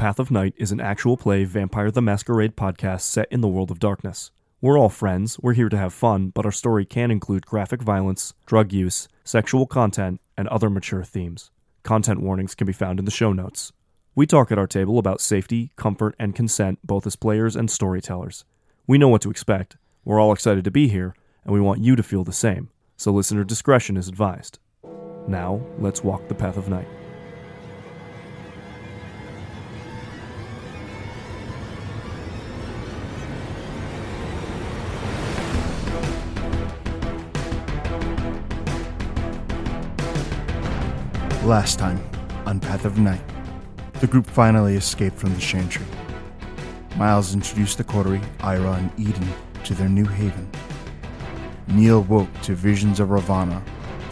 Path of Night is an actual play Vampire the Masquerade podcast set in the world of darkness. We're all friends, we're here to have fun, but our story can include graphic violence, drug use, sexual content, and other mature themes. Content warnings can be found in the show notes. We talk at our table about safety, comfort, and consent both as players and storytellers. We know what to expect, we're all excited to be here, and we want you to feel the same, so listener discretion is advised. Now, let's walk the path of night. Last time, on Path of Night, the group finally escaped from the Chantry. Miles introduced the coterie, Ira and Eden, to their new haven. Neil woke to visions of Ravana,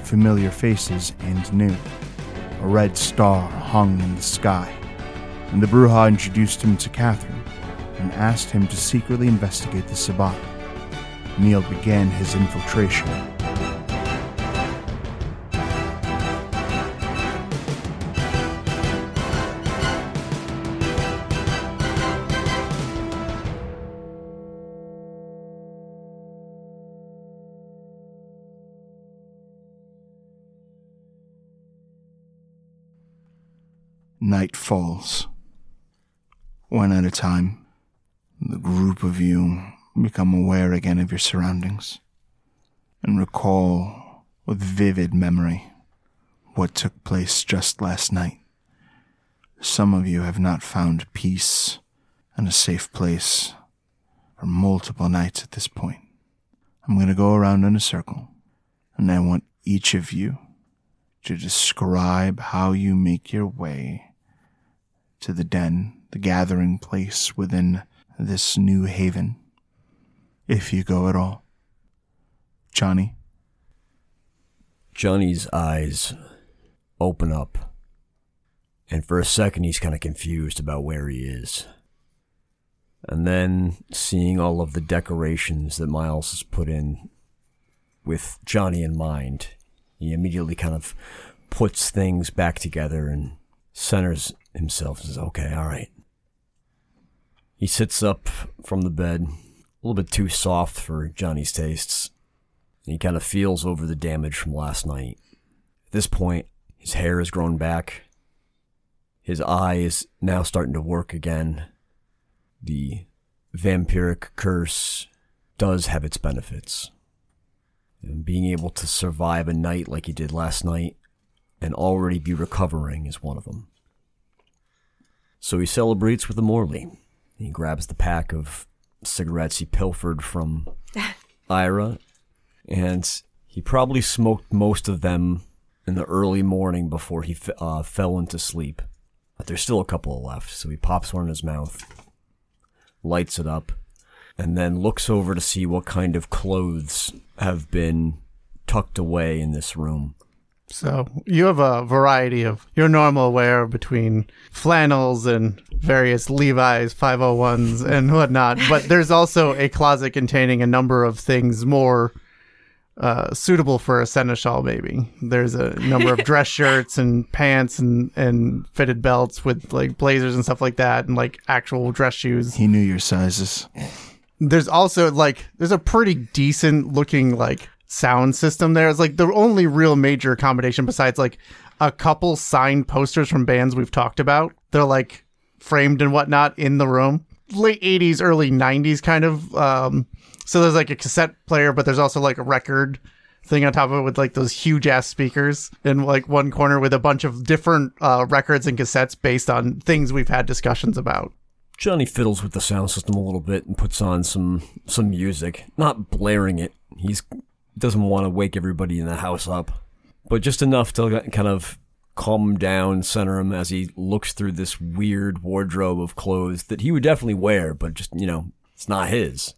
familiar faces and new. A red star hung in the sky, and the Brujah introduced him to Catherine and asked him to secretly investigate the Sabbat. Neil began his infiltration. Night falls. One at a time, the group of you become aware again of your surroundings and recall with vivid memory what took place just last night. Some of you have not found peace and a safe place for multiple nights at this point. I'm going to go around in a circle, and I want each of you to describe how you make your way to the den, the gathering place within this new haven, if you go at all. Johnny, Johnny's eyes open up, and for a second he's kind of confused about where he is. And then, seeing all of the decorations that Miles has put in with Johnny in mind, he immediately kind of puts things back together and centers himself and says, Okay, all right. He sits up from the bed, a little bit too soft for Johnny's tastes. And he kind of feels over the damage from last night. At this point, his hair has grown back. His eye is now starting to work again. The vampiric curse does have its benefits. And being able to survive a night like he did last night and already be recovering is one of them. So he celebrates with a Morley. He grabs the pack of cigarettes he pilfered from Ira, and he probably smoked most of them in the early morning before he f- uh, fell into sleep. But there's still a couple left, so he pops one in his mouth, lights it up, and then looks over to see what kind of clothes have been tucked away in this room. So you have a variety of your normal wear between flannels and various Levi's 501s and whatnot, but there's also a closet containing a number of things more uh, suitable for a seneschal, maybe. There's a number of dress shirts and pants and, and fitted belts with like blazers and stuff like that, and like actual dress shoes. he knew your sizes. There's also like there's a pretty decent looking like sound system there. It's like the only real major accommodation besides like a couple signed posters from bands we've talked about. They're like framed and whatnot in the room. Late 80s, early 90s kind of. Um, so there's like a cassette player, but there's also like a record thing on top of it with like those huge ass speakers in like one corner with a bunch of different uh, records and cassettes based on things we've had discussions about. Johnny fiddles with the sound system a little bit and puts on some some music, not blaring it. He's doesn't want to wake everybody in the house up, but just enough to kind of calm down, center him as he looks through this weird wardrobe of clothes that he would definitely wear, but just you know it's not his.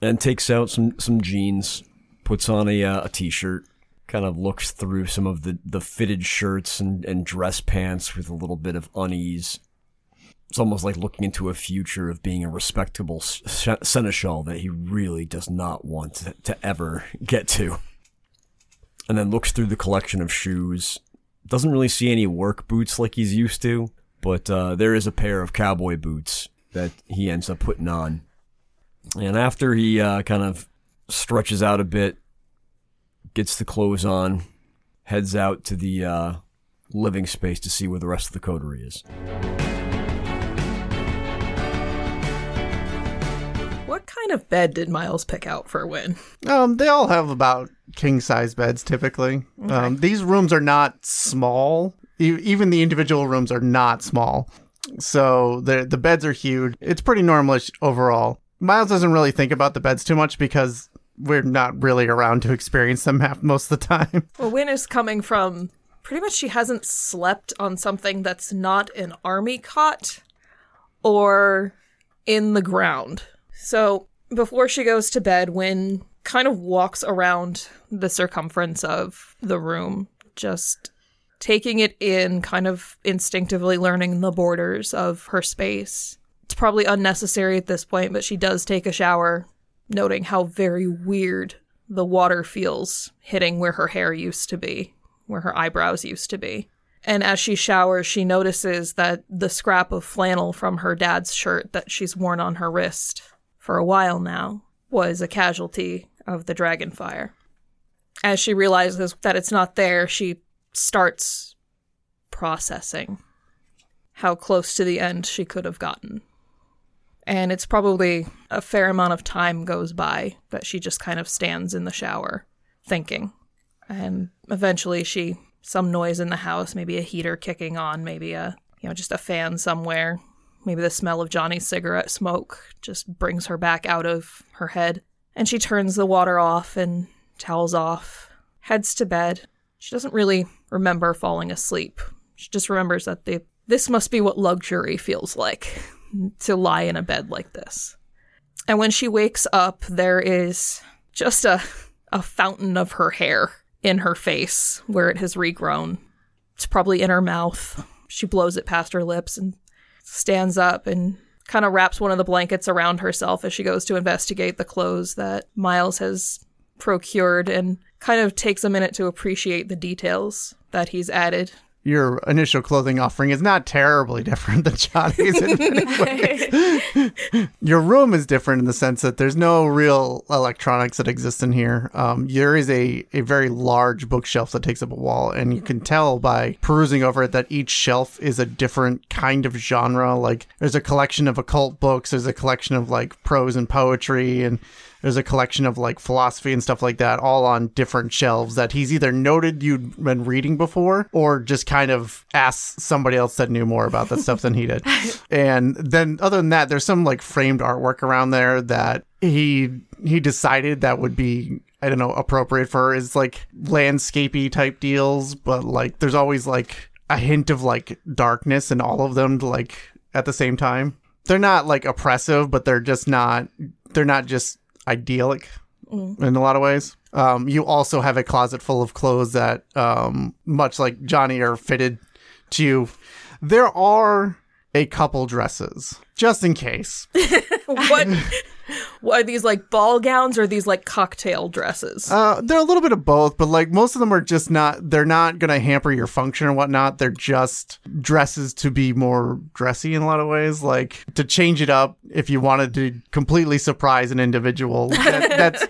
And takes out some some jeans, puts on a uh, a t-shirt, kind of looks through some of the the fitted shirts and and dress pants with a little bit of unease it's almost like looking into a future of being a respectable seneschal that he really does not want to, ever get to. And then looks through the collection of shoes. Doesn't really see any work boots like he's used to. But uh, there is a pair of cowboy boots that he ends up putting on. And after he uh, kind of stretches out a bit, gets the clothes on, heads out to the uh, living space to see where the rest of the coterie is. Kind of bed did Miles pick out for Wynn? Um, they all have about king size beds typically. Um, these rooms are not small. E- even the individual rooms are not small. So the the beds are huge. It's pretty normalish overall. Miles doesn't really think about the beds too much because we're not really around to experience them half most of the time. Well, Wynn is coming from pretty much she hasn't slept on something that's not an army cot or in the ground. So before she goes to bed, Wynn kind of walks around the circumference of the room, just taking it in, kind of instinctively learning the borders of her space. It's probably unnecessary at this point, but she does take a shower, noting how very weird the water feels hitting where her hair used to be, where her eyebrows used to be. And as she showers, she notices that the scrap of flannel from her dad's shirt that she's worn on her wrist for a while now was a casualty of the dragon fire. As she realizes that it's not there, she starts processing how close to the end she could have gotten. And it's probably a fair amount of time goes by that she just kind of stands in the shower thinking. And eventually she some noise in the house, maybe a heater kicking on, maybe a you know, just a fan somewhere. Maybe the smell of Johnny's cigarette smoke just brings her back out of her head. And she turns the water off and towels off, heads to bed. She doesn't really remember falling asleep. She just remembers that the this must be what luxury feels like to lie in a bed like this. And when she wakes up, there is just a a fountain of her hair in her face where it has regrown. It's probably in her mouth. She blows it past her lips and stands up and kind of wraps one of the blankets around herself as she goes to investigate the clothes that Miles has procured and kind of takes a minute to appreciate the details that he's added. Your initial clothing offering is not terribly different than Johnny's in many ways. Your room is different in the sense that there's no real electronics that exist in here. Um, there is a, a very large bookshelf that takes up a wall, and you can tell by perusing over it that each shelf is a different kind of genre. Like there's a collection of occult books, there's a collection of like prose and poetry, and there's a collection of like philosophy and stuff like that, all on different shelves that he's either noted you'd been reading before or just kind of asked somebody else that knew more about that stuff than he did. And then other than that, there's some like framed artwork around there that he he decided that would be I don't know appropriate for is like landscapey type deals, but like there's always like a hint of like darkness in all of them like at the same time. They're not like oppressive, but they're just not they're not just idyllic in a lot of ways. Um, you also have a closet full of clothes that, um, much like Johnny, are fitted to you. There are a couple dresses, just in case. what what are these like ball gowns or these like cocktail dresses? Uh, they're a little bit of both, but like most of them are just not. They're not going to hamper your function or whatnot. They're just dresses to be more dressy in a lot of ways. Like to change it up if you wanted to completely surprise an individual. That, that's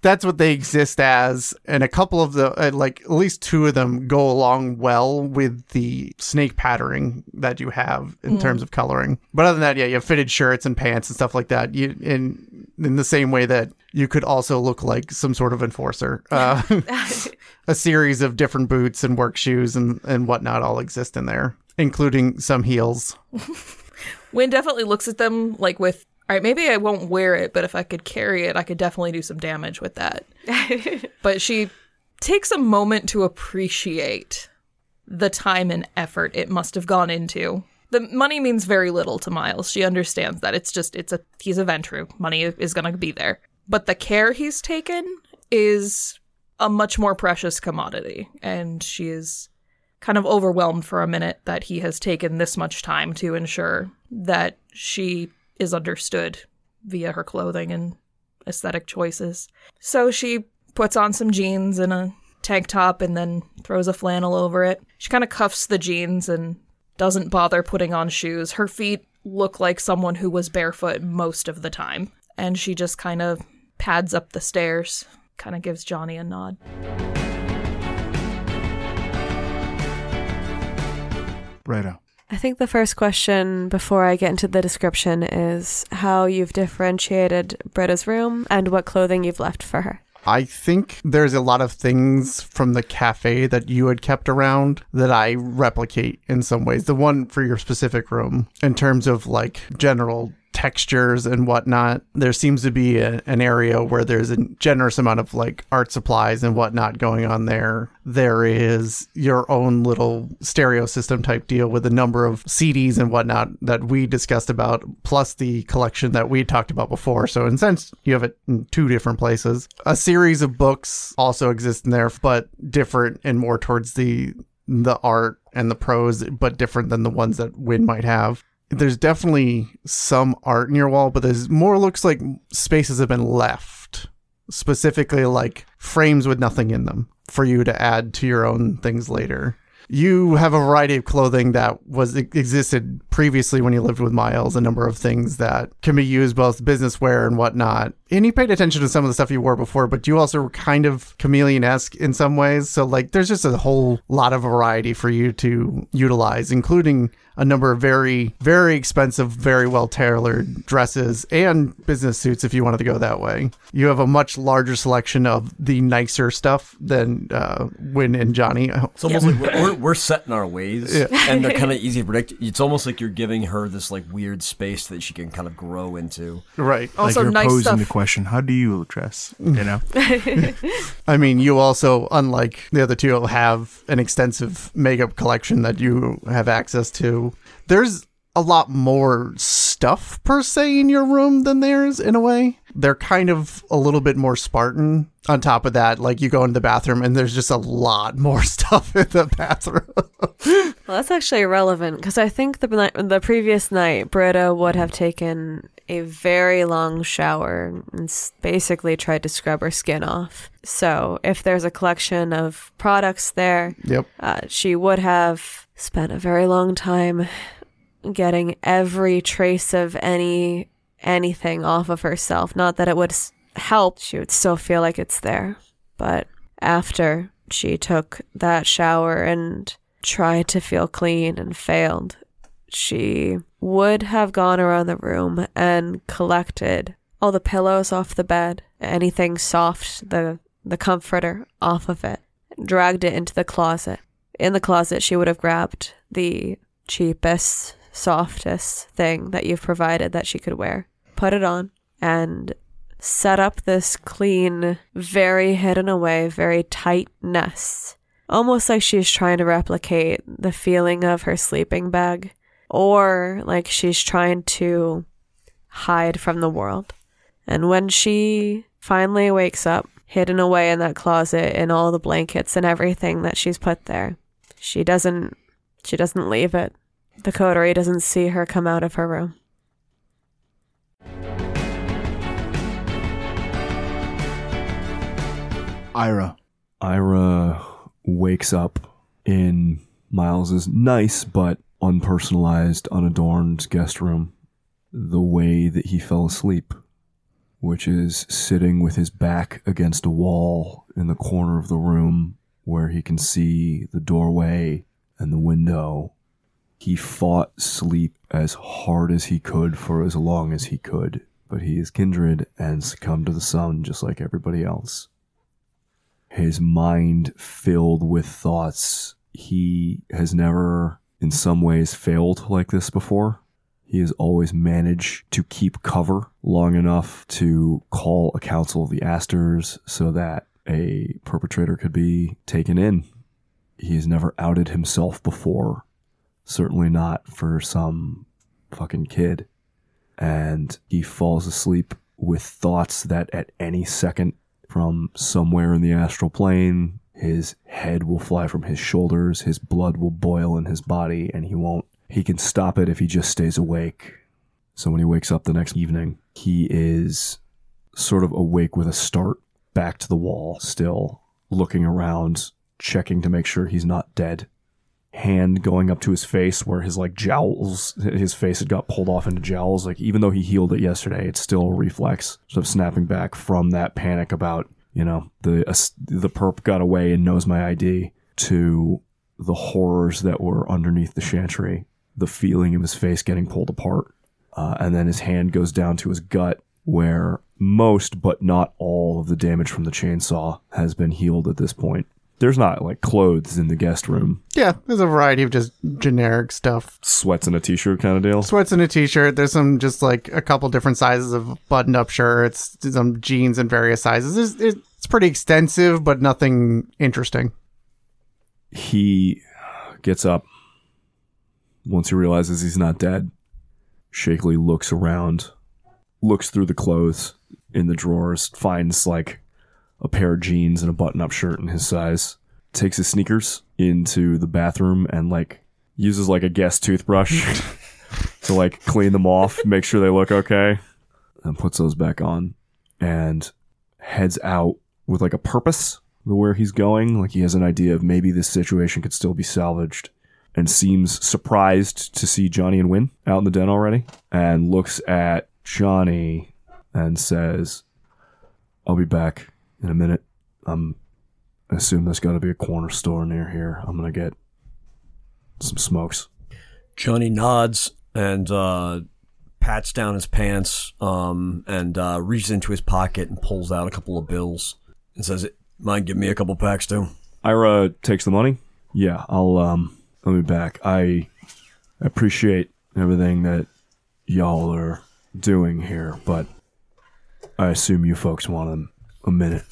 that's what they exist as, and a couple of the uh, like at least two of them go along well with the snake patterning that you have in terms of coloring. But other than that, yeah, you have fitted shirts and pants and stuff like that. You in in the same way that you could also look like some sort of enforcer. Uh, a series of different boots and work shoes and and whatnot all exist in there, including some heels. Wynn definitely looks at them like with all right, maybe I won't wear it, but if I could carry it, I could definitely do some damage with that. but she takes a moment to appreciate the time and effort it must have gone into. The money means very little to Miles. She understands that. It's just it's a he's a Ventrue. Money is going to be there. But the care he's taken is a much more precious commodity and she is kind of overwhelmed for a minute that he has taken this much time to ensure that she is understood via her clothing and aesthetic choices. So she puts on some jeans and a tank top and then throws a flannel over it. She kind of cuffs the jeans and doesn't bother putting on shoes. Her feet look like someone who was barefoot most of the time. And she just kind of pads up the stairs, kind of gives Johnny a nod. Britta. I think the first question before I get into the description is how you've differentiated Britta's room and what clothing you've left for her. I think there's a lot of things from the cafe that you had kept around that I replicate in some ways. The one for your specific room, in terms of like general textures and whatnot. There seems to be a, an area where there's a generous amount of like art supplies and whatnot going on there. There is your own little stereo system type deal with a number of CDs and whatnot that we discussed about, plus the collection that we talked about before. So, in a sense, you have it in two different places. A series of books also exist in there, but different and more towards the the art and the prose, but different than the ones that Wynn might have there's definitely some art in your wall, but there's more looks like spaces have been left, specifically like frames with nothing in them for you to add to your own things later. You have a variety of clothing that was existed previously when you lived with Miles, a number of things that can be used both business wear and whatnot. And you paid attention to some of the stuff you wore before, but you also were kind of chameleon esque in some ways. So like there's just a whole lot of variety for you to utilize, including a number of very, very expensive, very well tailored dresses and business suits if you wanted to go that way. You have a much larger selection of the nicer stuff than uh, Wynn and Johnny. It's almost like we're, we're, we're set in our ways, and they're kind of easy to predict. It's almost like you're giving her this like weird space that she can kind of grow into. Right. Also, like you're nice posing stuff. the question, how do you dress? You know? I mean, you also, unlike the other two, have an extensive makeup collection that you have access to. There's a lot more stuff per se in your room than theirs in a way. They're kind of a little bit more Spartan. On top of that, like you go into the bathroom and there's just a lot more stuff in the bathroom. Well, that's actually irrelevant because I think the the previous night, Britta would have taken a very long shower and basically tried to scrub her skin off. So, if there's a collection of products there, yep. uh, she would have spent a very long time getting every trace of any anything off of herself. Not that it would help; she would still feel like it's there. But after she took that shower and tried to feel clean and failed, she would have gone around the room and collected all the pillows off the bed, anything soft, the the comforter off of it, dragged it into the closet. In the closet, she would have grabbed the cheapest, softest thing that you've provided that she could wear, put it on, and set up this clean, very hidden away, very tight nest. Almost like she's trying to replicate the feeling of her sleeping bag, or like she's trying to hide from the world. And when she finally wakes up, hidden away in that closet in all the blankets and everything that she's put there, she doesn't she doesn't leave it. The coterie doesn't see her come out of her room. Ira. Ira wakes up in Miles's nice but unpersonalized, unadorned guest room the way that he fell asleep, which is sitting with his back against a wall in the corner of the room where he can see the doorway and the window. He fought sleep as hard as he could for as long as he could, but he is kindred and succumbed to the sun just like everybody else his mind filled with thoughts. He has never, in some ways, failed like this before. He has always managed to keep cover long enough to call a council of the Astors so that a perpetrator could be taken in. He has never outed himself before. Certainly not for some fucking kid. And he falls asleep with thoughts that at any second from somewhere in the astral plane. His head will fly from his shoulders, his blood will boil in his body, and he won't. He can stop it if he just stays awake. So when he wakes up the next evening, he is sort of awake with a start, back to the wall, still looking around, checking to make sure he's not dead. Hand going up to his face where his like jowls, his face had got pulled off into jowls. Like even though he healed it yesterday, it's still a reflex of snapping back from that panic about you know the uh, the perp got away and knows my ID to the horrors that were underneath the chantry, the feeling of his face getting pulled apart, uh, and then his hand goes down to his gut where most but not all of the damage from the chainsaw has been healed at this point. There's not like clothes in the guest room, Yeah, there's a variety of just generic stuff. sweats and a t-shirt kind of deal. Sweats and a t-shirt. There's some just like a couple different sizes of buttoned-up shirts, some jeans in various sizes. It's, it's pretty extensive, but nothing interesting. he gets up once he realizes he's not dead shakily looks around looks through the clothes in the drawers finds like a pair of jeans and a button-up shirt in his size takes his sneakers into the bathroom and like uses like a guest toothbrush to like clean them off make sure they look okay and puts those back on and heads out with like a purpose to where he's going. Like he has an idea of maybe this situation could still be salvaged and seems surprised to see Johnny and Wynn out in the den already and looks at Johnny and says, I'll be back in a minute. Um, I assume there's got to be a corner store near here. I'm going to get some smokes. Johnny nods and uh, pats down his pants um, and uh, reaches into his pocket and pulls out a couple of bills and says, "Mind give me a couple packs too?" Ira takes the money. Yeah, I'll um I'll be back. I appreciate everything that y'all are doing here, but I assume you folks want a, a minute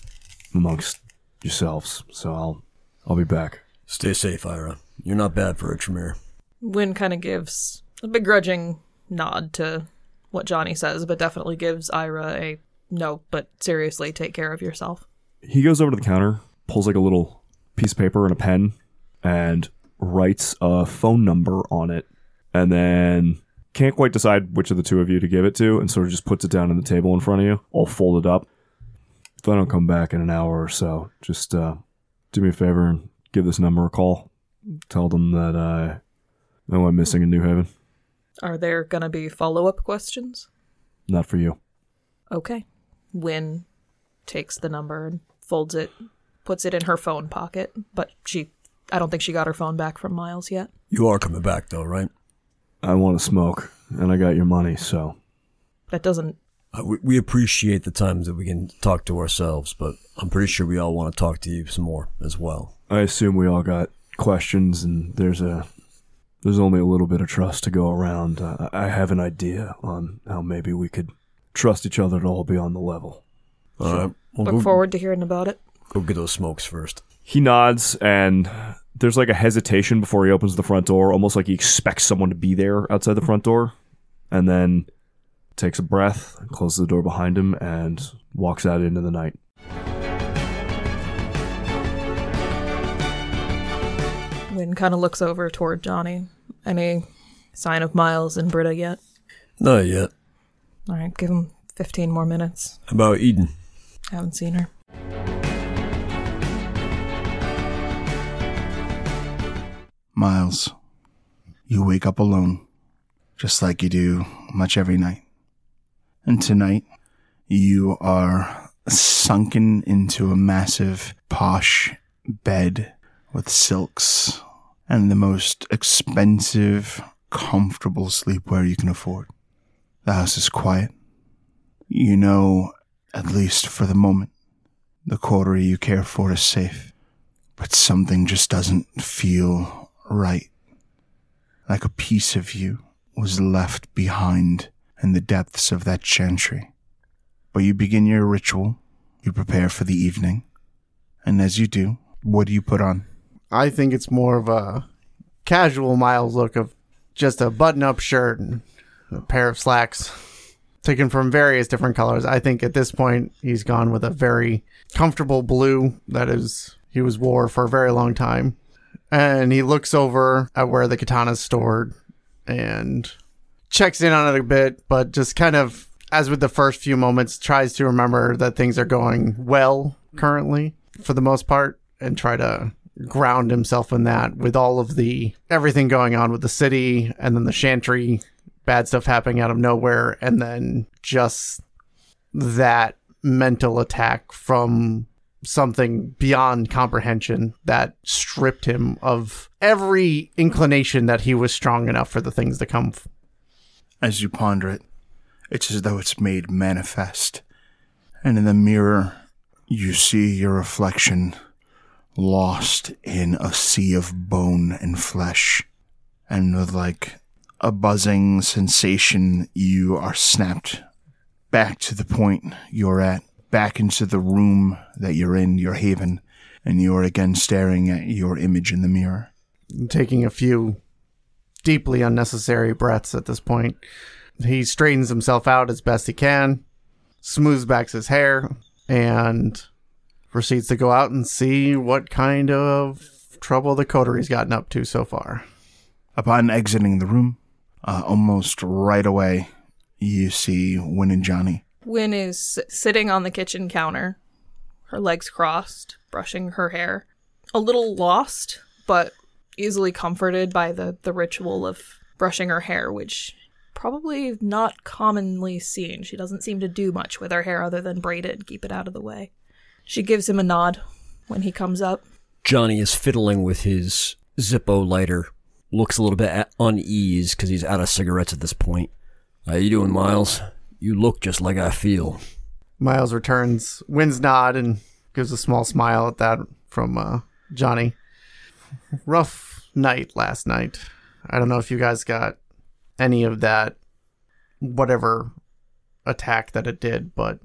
amongst yourselves, so I'll I'll be back. Stay safe, Ira. You're not bad for a Tremere. Wynn kind of gives a begrudging nod to what Johnny says, but definitely gives Ira a no, but seriously, take care of yourself. He goes over to the counter, pulls like a little piece of paper and a pen, and writes a phone number on it, and then can't quite decide which of the two of you to give it to, and sort of just puts it down on the table in front of you, all folded up. If I don't come back in an hour or so, just uh, do me a favor and give this number a call. Tell them that uh, I went missing in New Haven. Are there gonna be follow up questions? Not for you. Okay. Wynn takes the number and folds it, puts it in her phone pocket, but she, I don't think she got her phone back from Miles yet. You are coming back though, right? I want to smoke, and I got your money, so That doesn't, we, we appreciate the times that we can talk to ourselves, but I'm pretty sure we all want to talk to you some more as well. I assume we all got questions, and there's a there's only a little bit of trust to go around. Uh, I have an idea on how maybe we could trust each other to all be on the level. All right, well, look go, forward to hearing about it. go get those smokes first. He nods, and there's like a hesitation before he opens the front door, almost like he expects someone to be there outside the front door, and then takes a breath, closes the door behind him, and walks out into the night. Wynn kind of looks over toward Johnny. Any sign of Miles and Britta yet? Not yet. All right, give him 15 more minutes. How about Eden? Haven't seen her. Miles, you wake up alone, just like you do much every night. And tonight, you are sunken into a massive, posh bed with silks and the most expensive, comfortable sleepwear you can afford. The house is quiet. You know, at least for the moment, the quarter you care for is safe. But something just doesn't feel right. Like a piece of you was left behind in the depths of that chantry. But you begin your ritual, you prepare for the evening, and as you do, what do you put on? I think it's more of a casual Miles look of just a button up shirt and a pair of slacks taken from various different colors. I think at this point he's gone with a very comfortable blue that is he was wore for a very long time. And he looks over at where the katana's stored and checks in on it a bit, but just kind of as with the first few moments tries to remember that things are going well currently for the most part and try to ground himself in that with all of the everything going on with the city and then the chantry, bad stuff happening out of nowhere, and then just that mental attack from something beyond comprehension that stripped him of every inclination that he was strong enough for the things to come. As you ponder it, it's as though it's made manifest. And in the mirror, you see your reflection lost in a sea of bone and flesh. And with like a buzzing sensation, you are snapped back to the point you're at, back into the room that you're in, your haven, and you are again staring at your image in the mirror. taking a few deeply unnecessary breaths at this point. He straightens himself out as best he can, smooths back his hair, and proceeds to go out and see what kind of trouble the coterie's gotten up to so far. Upon exiting the room, uh, almost right away, you see Wynn and Johnny. Wynn is sitting on the kitchen counter, her legs crossed, brushing her hair. A little lost, but easily comforted by the, the ritual of brushing her hair, which probably not commonly seen. She doesn't seem to do much with her hair other than braid it and keep it out of the way. She gives him a nod when he comes up. Johnny is fiddling with his Zippo lighter. Looks a little bit at unease because he's out of cigarettes at this point. How you doing, Miles? You look just like I feel. Miles returns, Wynn's nod, and gives a small smile at that from uh, Johnny. Rough night last night. I don't know if you guys got any of that, whatever attack that it did, but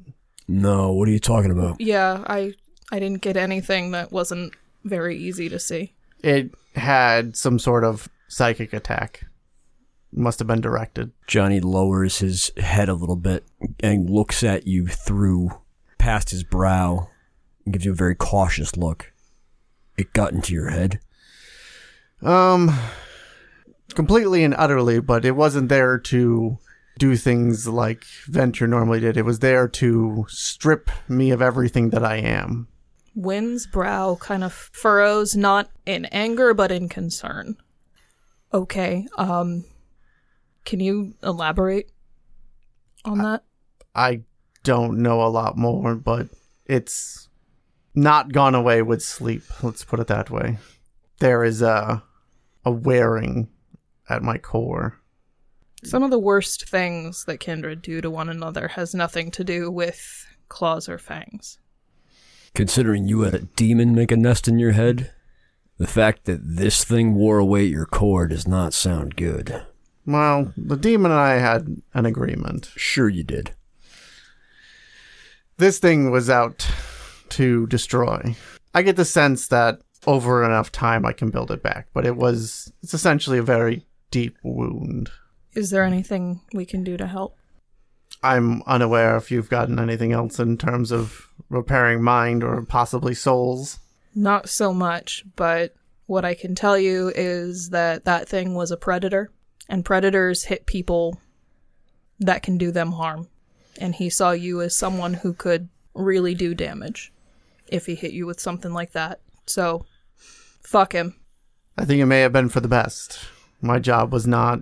No, what are you talking about? Yeah, I I didn't get anything that wasn't very easy to see. it had some sort of psychic attack. Must have been directed. Johnny lowers his head a little bit and looks at you through past his brow and gives you a very cautious look. It got into your head. Um, completely and utterly, but it wasn't there to do things like Venture normally did. It was there to strip me of everything that I am. Wynn's brow kind of furrows, not in anger, but in concern. Okay, um, can you elaborate on that? I don't know a lot more, but it's not gone away with sleep. Let's put it that way. There is a a wearing at my core. Some of the worst things that kindred do to one another has nothing to do with claws or fangs. Considering you had a demon make a nest in your head, the fact that this thing wore away your core does not sound good. Well, the demon and I had an agreement. Sure, you did. This thing was out to destroy. I get the sense that over enough time I can build it back, but it was it's essentially a very deep wound. Is there anything we can do to help? I'm unaware if you've gotten anything else in terms of repairing mind or possibly souls. Not so much, but what I can tell you is that that thing was a predator, and predators hit people that can do them harm. And he saw you as someone who could really do damage if he hit you with something like that. So, fuck him. I think it may have been for the best. My job was not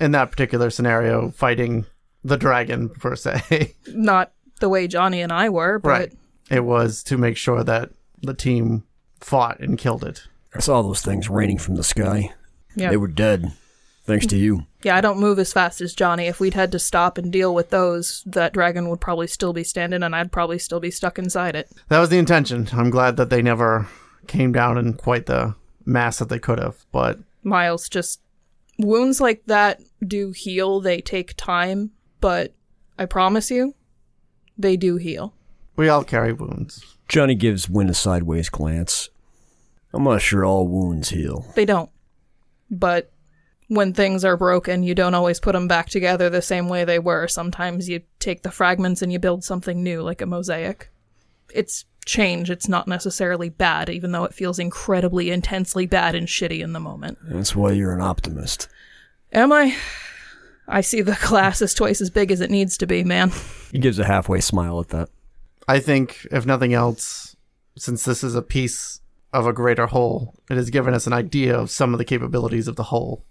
in that particular scenario fighting the dragon per se. Not the way Johnny and I were, but right. It was to make sure that the team fought and killed it. I saw those things raining from the sky. yeah. They were dead. Thanks to you. Yeah, I don't move as fast as Johnny. If we'd had to stop and deal with those, that dragon would probably still be standing and I'd probably still be stuck inside it. That was the intention. I'm glad that they never came down in quite the mass that they could have, but Miles just wounds like that do heal. They take time, but I promise you, they do heal. we all carry wounds. Johnny gives Wynn a sideways glance. I'm not sure all wounds heal. They don't. But when things are broken, you don't always put them back together the same way they were. Sometimes you take the fragments and you build something new, like a mosaic. It's change. It's not necessarily bad, even though it feels incredibly intensely bad and shitty in the moment. That's why you're an optimist. Am I? I see the glass as twice as big as it needs to be, man. He gives a halfway smile at that. I think, if nothing else, since this is a piece of a greater whole. It has given us an idea of some of the capabilities of the whole.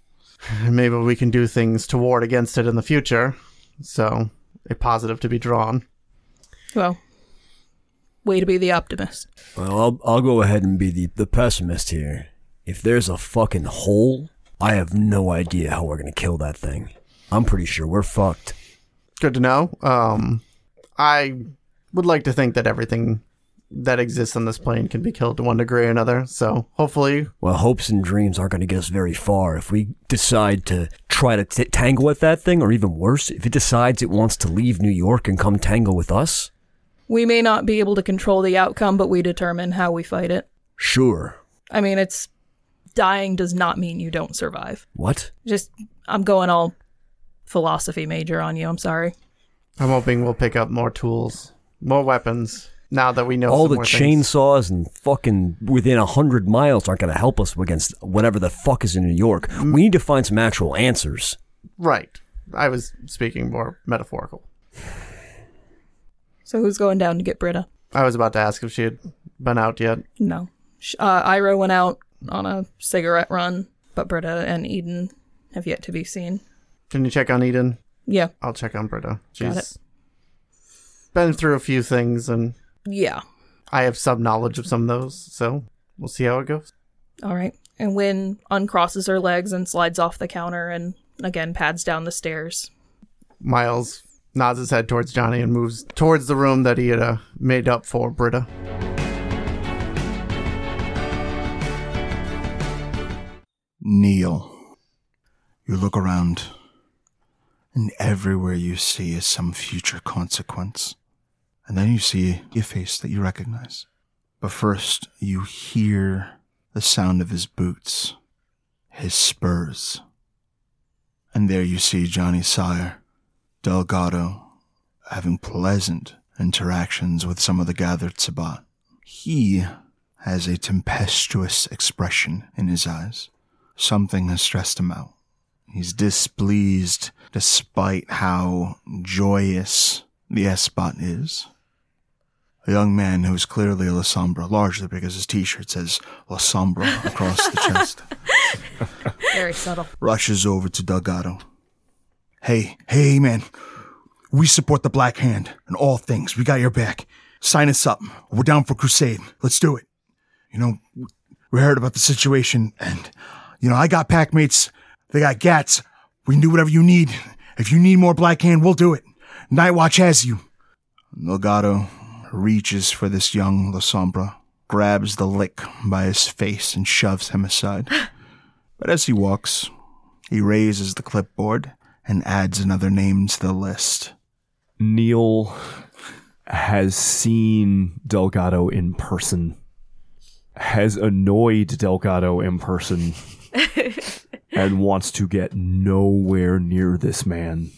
And maybe we can do things to ward against it in the future. So, a positive to be drawn. Well, way to be the optimist. Well, I'll, I'll go ahead and be the, the pessimist here. If there's a fucking whole, I have no idea how we're gonna kill that thing. I'm pretty sure we're fucked. Good to know. Um, I would like to think that everything that exists on this plane can be killed to one degree or another. So hopefully, Well, hopes and dreams aren't gonna get us very far. If we decide to try to t- tangle with that thing, or even worse, if it decides it wants to leave New York and come tangle with us, We may not be able to control the outcome, but we determine how we fight it. sure. I mean, it's dying does not mean you don't survive. What? Just, I'm going all philosophy major on you. I'm sorry. I'm hoping we'll pick up more tools, more weapons. Now that we know All some the more things. chainsaws and fucking within a hundred miles aren't gonna help us against whatever the fuck is in New York. Mm. We need to find some actual answers. Right. I was speaking more metaphorical. So who's going down to get Britta? I was about to ask if she had been out yet. No. Uh, Ira went out on a cigarette run, but Britta and Eden have yet to be seen. Can you check on Eden? Yeah. I'll check on Britta. She's been through a few things, and Yeah. I have some knowledge of some of those, so we'll see how it goes. All right. And Wynn uncrosses her legs and slides off the counter and again pads down the stairs. Miles nods his head towards Johnny and moves towards the room that he had uh, made up for Britta. Neil. You look around, and everywhere you see is some future consequence. And then you see a face that you recognize. But first, you hear the sound of his boots, his spurs. And there you see Johnny Sire, Delgado, having pleasant interactions with some of the gathered Sabbat. He has a tempestuous expression in his eyes. Something has stressed him out. He's displeased despite how joyous the Sabbat is. A young man who is clearly a Lasombra, largely because his t-shirt says Lasombra across the chest, Very subtle. rushes over to Delgado. Hey, hey, man. We support the Black Hand and all things. We got your back. Sign us up. We're down for crusade. Let's do it. You know, we heard about the situation and, you know, I got pack mates. They got gats. We can do whatever you need. If you need more Black Hand, we'll do it. Night Watch has you. Delgado reaches for this young Lasombra, grabs the lick by his face and shoves him aside. But as he walks, he raises the clipboard and adds another name to the list. Neil has seen Delgado in person, has annoyed Delgado in person, and wants to get nowhere near this man.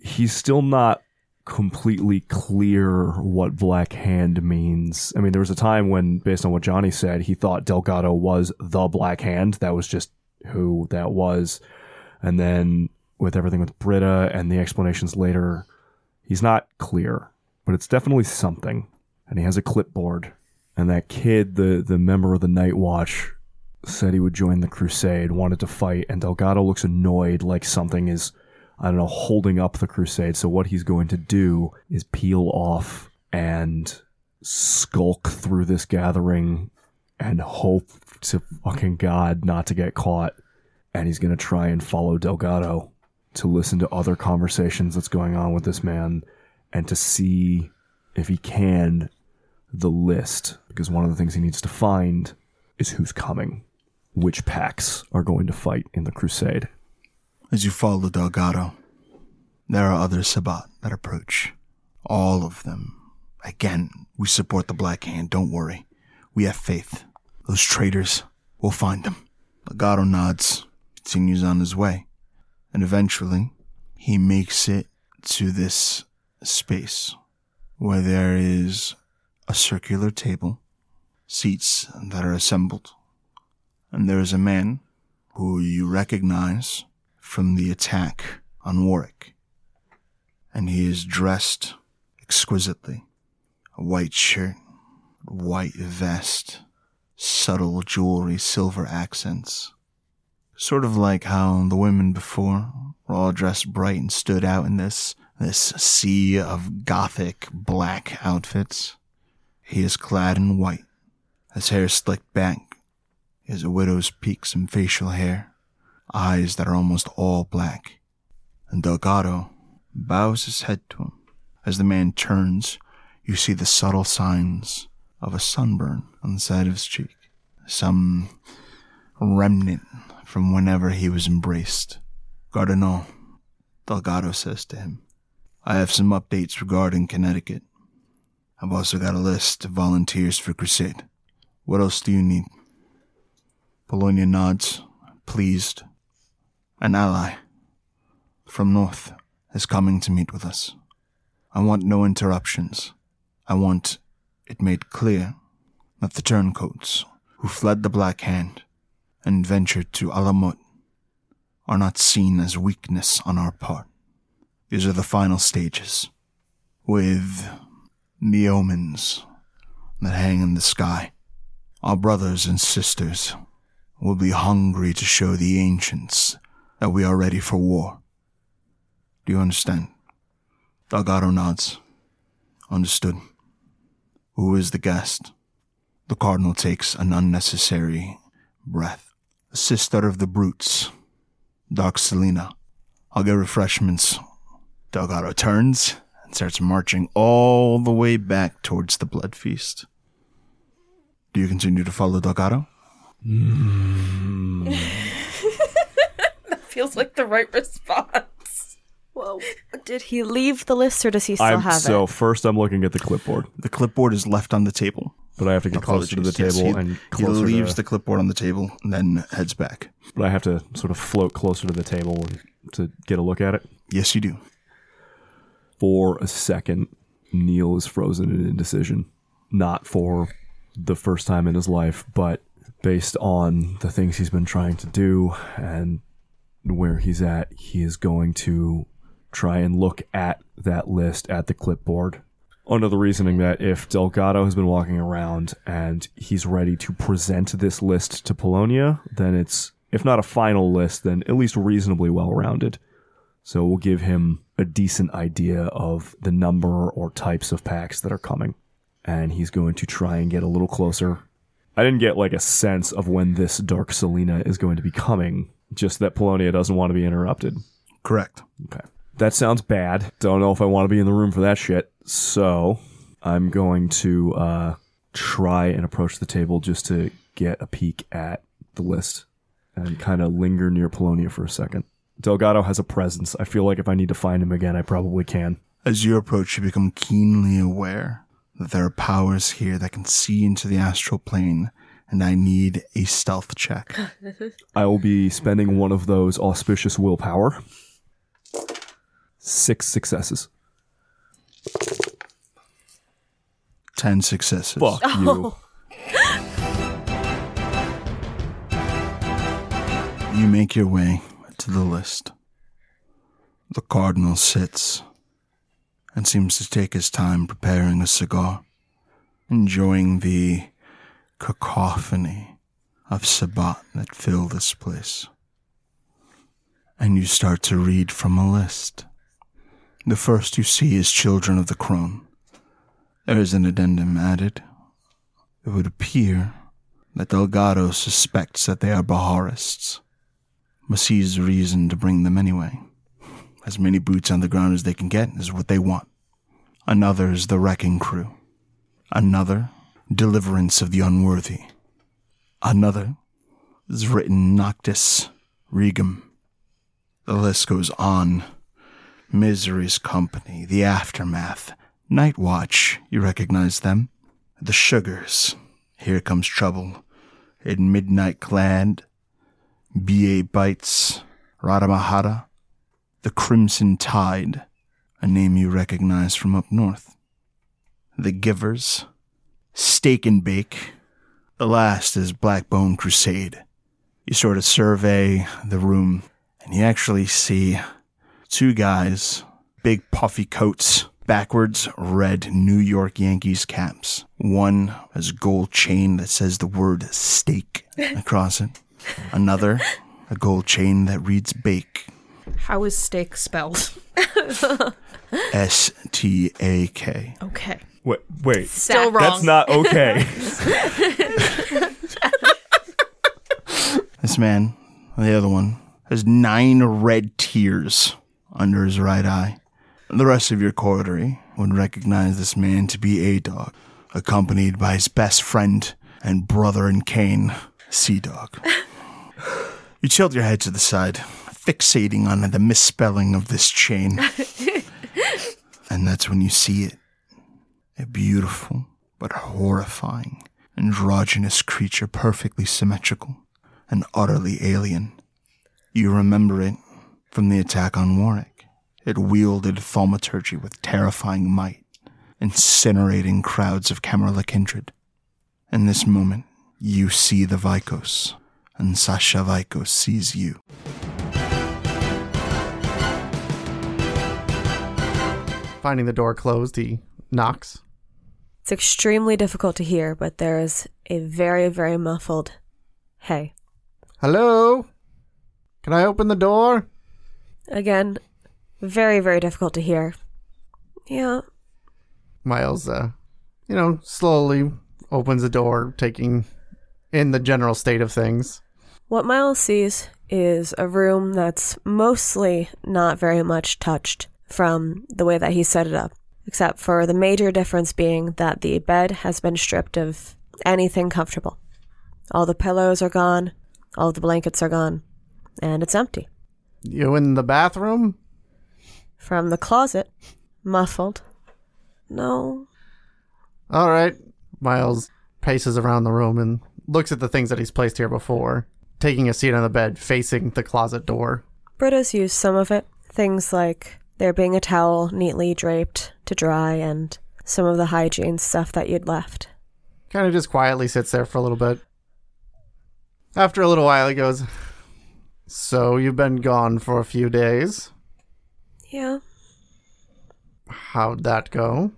He's still not completely clear what Black Hand means. I mean, there was a time when, based on what Johnny said, he thought Delgado was the Black Hand. That was just who that was. And then with everything with Britta and the explanations later, he's not clear, but it's definitely something. And he has a clipboard. And that kid, the the member of the Night Watch, said he would join the crusade, wanted to fight, and Delgado looks annoyed like something is I don't know, holding up the crusade. So what he's going to do is peel off and skulk through this gathering and hope to fucking God not to get caught. And he's going to try and follow Delgado to listen to other conversations that's going on with this man and to see if he can the list because one of the things he needs to find is who's coming which packs are going to fight in the crusade As you follow the Delgado, there are other Sabbat that approach. All of them. Again, we support the Black Hand, don't worry. We have faith. Those traitors, we'll find them. Delgado nods, continues on his way, and eventually he makes it to this space where there is a circular table, seats that are assembled, and there is a man who you recognize from the attack on Warwick. And he is dressed exquisitely. A white shirt, white vest, subtle jewelry, silver accents. Sort of like how the women before were all dressed bright and stood out in this this sea of gothic black outfits. He is clad in white, his hair slicked back, has a widow's peaks and facial hair, eyes that are almost all black. And Delgado bows his head to him. As the man turns, you see the subtle signs of a sunburn on the side of his cheek. Some remnant from whenever he was embraced. Cardinal, Delgado says to him, I have some updates regarding Connecticut. I've also got a list of volunteers for Crusade. What else do you need? Polonia nods, pleased. An ally from North is coming to meet with us. I want no interruptions. I want it made clear that the turncoats who fled the Black Hand and ventured to Alamut are not seen as weakness on our part. These are the final stages, with the omens that hang in the sky. Our brothers and sisters will be hungry to show the ancients that we are ready for war. Do you understand? Delgado nods. Understood. Who is the guest? The cardinal takes an unnecessary breath. The sister of the brutes, Dark Selena. I'll get refreshments. Delgado turns and starts marching all the way back towards the blood feast. Do you continue to follow Delgado? That feels like the right response. Whoa. Did he leave the list or does he still have it? I'm have so it? first I'm looking at the clipboard, The clipboard is left on the table. But I have to get closer to the Apologies. table Yes, he, and he leaves to, the clipboard on the table and then heads back. but I have to sort of float closer to the table to get a look at it. Yes, you do. For a second, Neil is frozen in indecision. Not for the first time in his life, but based on the things he's been trying to do and where he's at, he is going to try and look at that list at the clipboard. Under the reasoning that if Delgado has been walking around and he's ready to present this list to Polonia, then it's, if not a final list, then at least reasonably well rounded. So we'll give him a decent idea of the number or types of packs that are coming. And he's going to try and get a little closer. I didn't get like a sense of when this Dark Selena is going to be coming, just that Polonia doesn't want to be interrupted. Correct. Okay. That sounds bad. Don't know if I want to be in the room for that shit. So I'm going to uh, try and approach the table just to get a peek at the list and kind of linger near Polonia for a second. Delgado has a presence. I feel like if I need to find him again, I probably can. As you approach, you become keenly aware that there are powers here that can see into the astral plane, and I need a stealth check. I will be spending one of those auspicious willpower. Six successes. Ten successes. Fuck you. You make your way to the list. The cardinal sits and seems to take his time preparing a cigar, enjoying the cacophony of Sabbat that fill this place. And you start to read from a list. The first you see is Children of the Crone. There is an addendum added. It would appear that Delgado suspects that they are Baharists, sees reason to bring them anyway. As many boots on the ground as they can get is what they want. Another is the Wrecking Crew. Another, Deliverance of the Unworthy. Another is written Noctis Regum. The list goes on. Misery's Company, The Aftermath, Night Watch, you recognize them. The Sugars, Here Comes Trouble, in Midnight Clad, B.A. Bites, Radhamahata, The Crimson Tide, a name you recognize from up north. The Givers, Steak and Bake. The last is Blackbone Crusade. You sort of survey the room, and you actually see two guys, big puffy coats, backwards red New York Yankees caps. One has a gold chain that says the word steak across it. Another, a gold chain that reads bake. How is steak spelled? S T A K. Okay. Wait, wait. Still wrong. That's not okay. This man, the other one, has nine red tears under his right eye. The rest of your coterie would recognize this man to be A Dog, accompanied by his best friend and brother in Cain, Sea Dog. You tilt your head to the side, fixating on the misspelling of this chain. and that's when you see it. A beautiful but horrifying, androgynous creature, perfectly symmetrical and utterly alien. You remember it from the attack on Warwick. It wielded thaumaturgy with terrifying might, incinerating crowds of Camarilla kindred. In this moment, you see the Vykos, and Sascha Vykos sees you. Finding the door closed, he knocks. It's extremely difficult to hear, but there is a very, very muffled hey. Hello? Can I open the door? Again, very, very difficult to hear. Yeah, Miles, uh, you know, slowly opens the door, taking in the general state of things. What Miles sees is a room that's mostly not very much touched from the way that he set it up, except for the major difference being that the bed has been stripped of anything comfortable. All the pillows are gone, all the blankets are gone, and it's empty. You in the bathroom? From the closet, muffled. No, All right. Miles paces around the room and looks at the things that he's placed here before, taking a seat on the bed facing the closet door. Britta's used some of it. Things like there being a towel neatly draped to dry and some of the hygiene stuff that you'd left. Kind of just quietly sits there for a little bit. After a little while, he goes, So you've been gone for a few days. Yeah. How'd that go?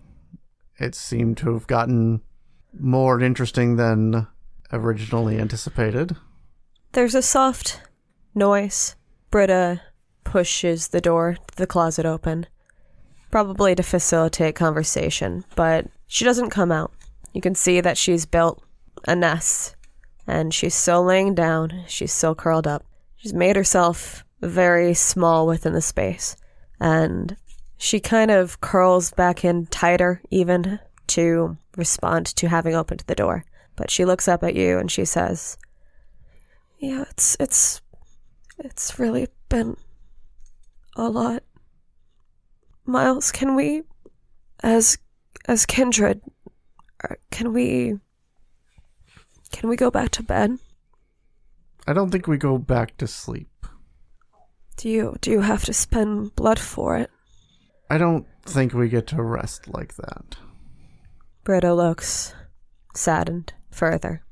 It seemed to have gotten more interesting than originally anticipated. There's a soft noise. Britta pushes the door to the closet open, probably to facilitate conversation, but she doesn't come out. You can see that she's built a nest, and she's still laying down, she's still curled up. She's made herself very small within the space, and she kind of curls back in tighter, even to respond to having opened the door. But she looks up at you and she says, yeah, it's it's it's really been a lot. Miles, can we as as kindred uh, can we can we go back to bed? I don't think we go back to sleep. Do you do you have to spend blood for it? I don't think we get to rest like that. Britta looks saddened further.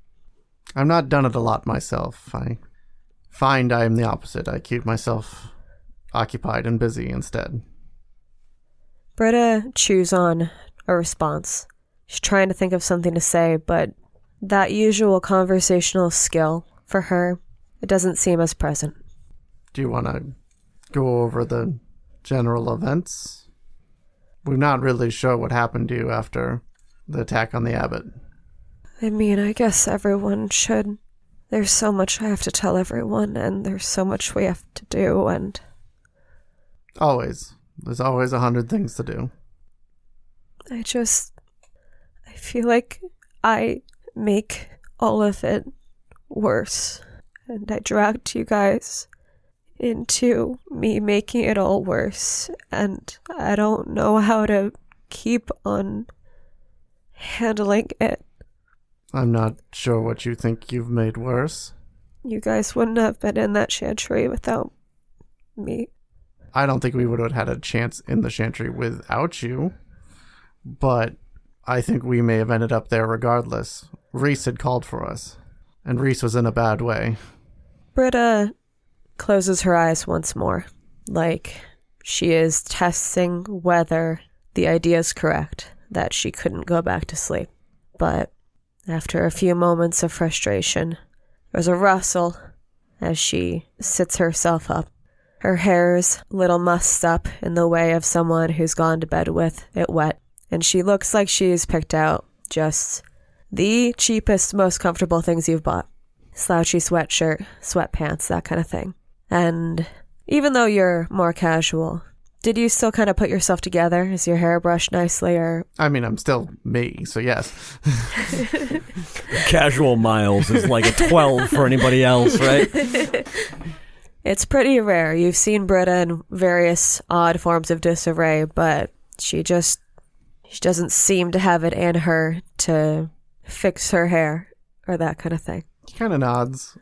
I'm not done it a lot myself. I find I am the opposite. I keep myself occupied and busy instead. Britta chews on a response. She's trying to think of something to say, but that usual conversational skill for her, it doesn't seem as present. Do you want to go over the general events? We're not really sure what happened to you after the attack on the abbot. I mean, I guess everyone should. There's so much I have to tell everyone, and there's so much we have to do, and Always. There's always a hundred things to do. I just. I feel like I make all of it worse. And I dragged you guys into me making it all worse. And I don't know how to keep on handling it. I'm not sure what you think you've made worse. You guys wouldn't have been in that chantry without me. I don't think we would have had a chance in the Chantry without you, but I think we may have ended up there regardless. Reese had called for us, and Reese was in a bad way. Britta closes her eyes once more, like she is testing whether the idea is correct that she couldn't go back to sleep. But after a few moments of frustration, there's a rustle as she sits herself up. Her hair's little mussed up in the way of someone who's gone to bed with it wet, and she looks like she's picked out just the cheapest, most comfortable things you've bought slouchy sweatshirt, sweatpants, that kind of thing. And even though you're more casual, did you still kind of put yourself together? Is your hair brushed nicely or I mean, I'm still me, so yes. Casual miles is like a 12 for anybody else, right? It's pretty rare. You've seen Britta in various odd forms of disarray, but she just she doesn't seem to have it in her to fix her hair or that kind of thing. He kind of nods.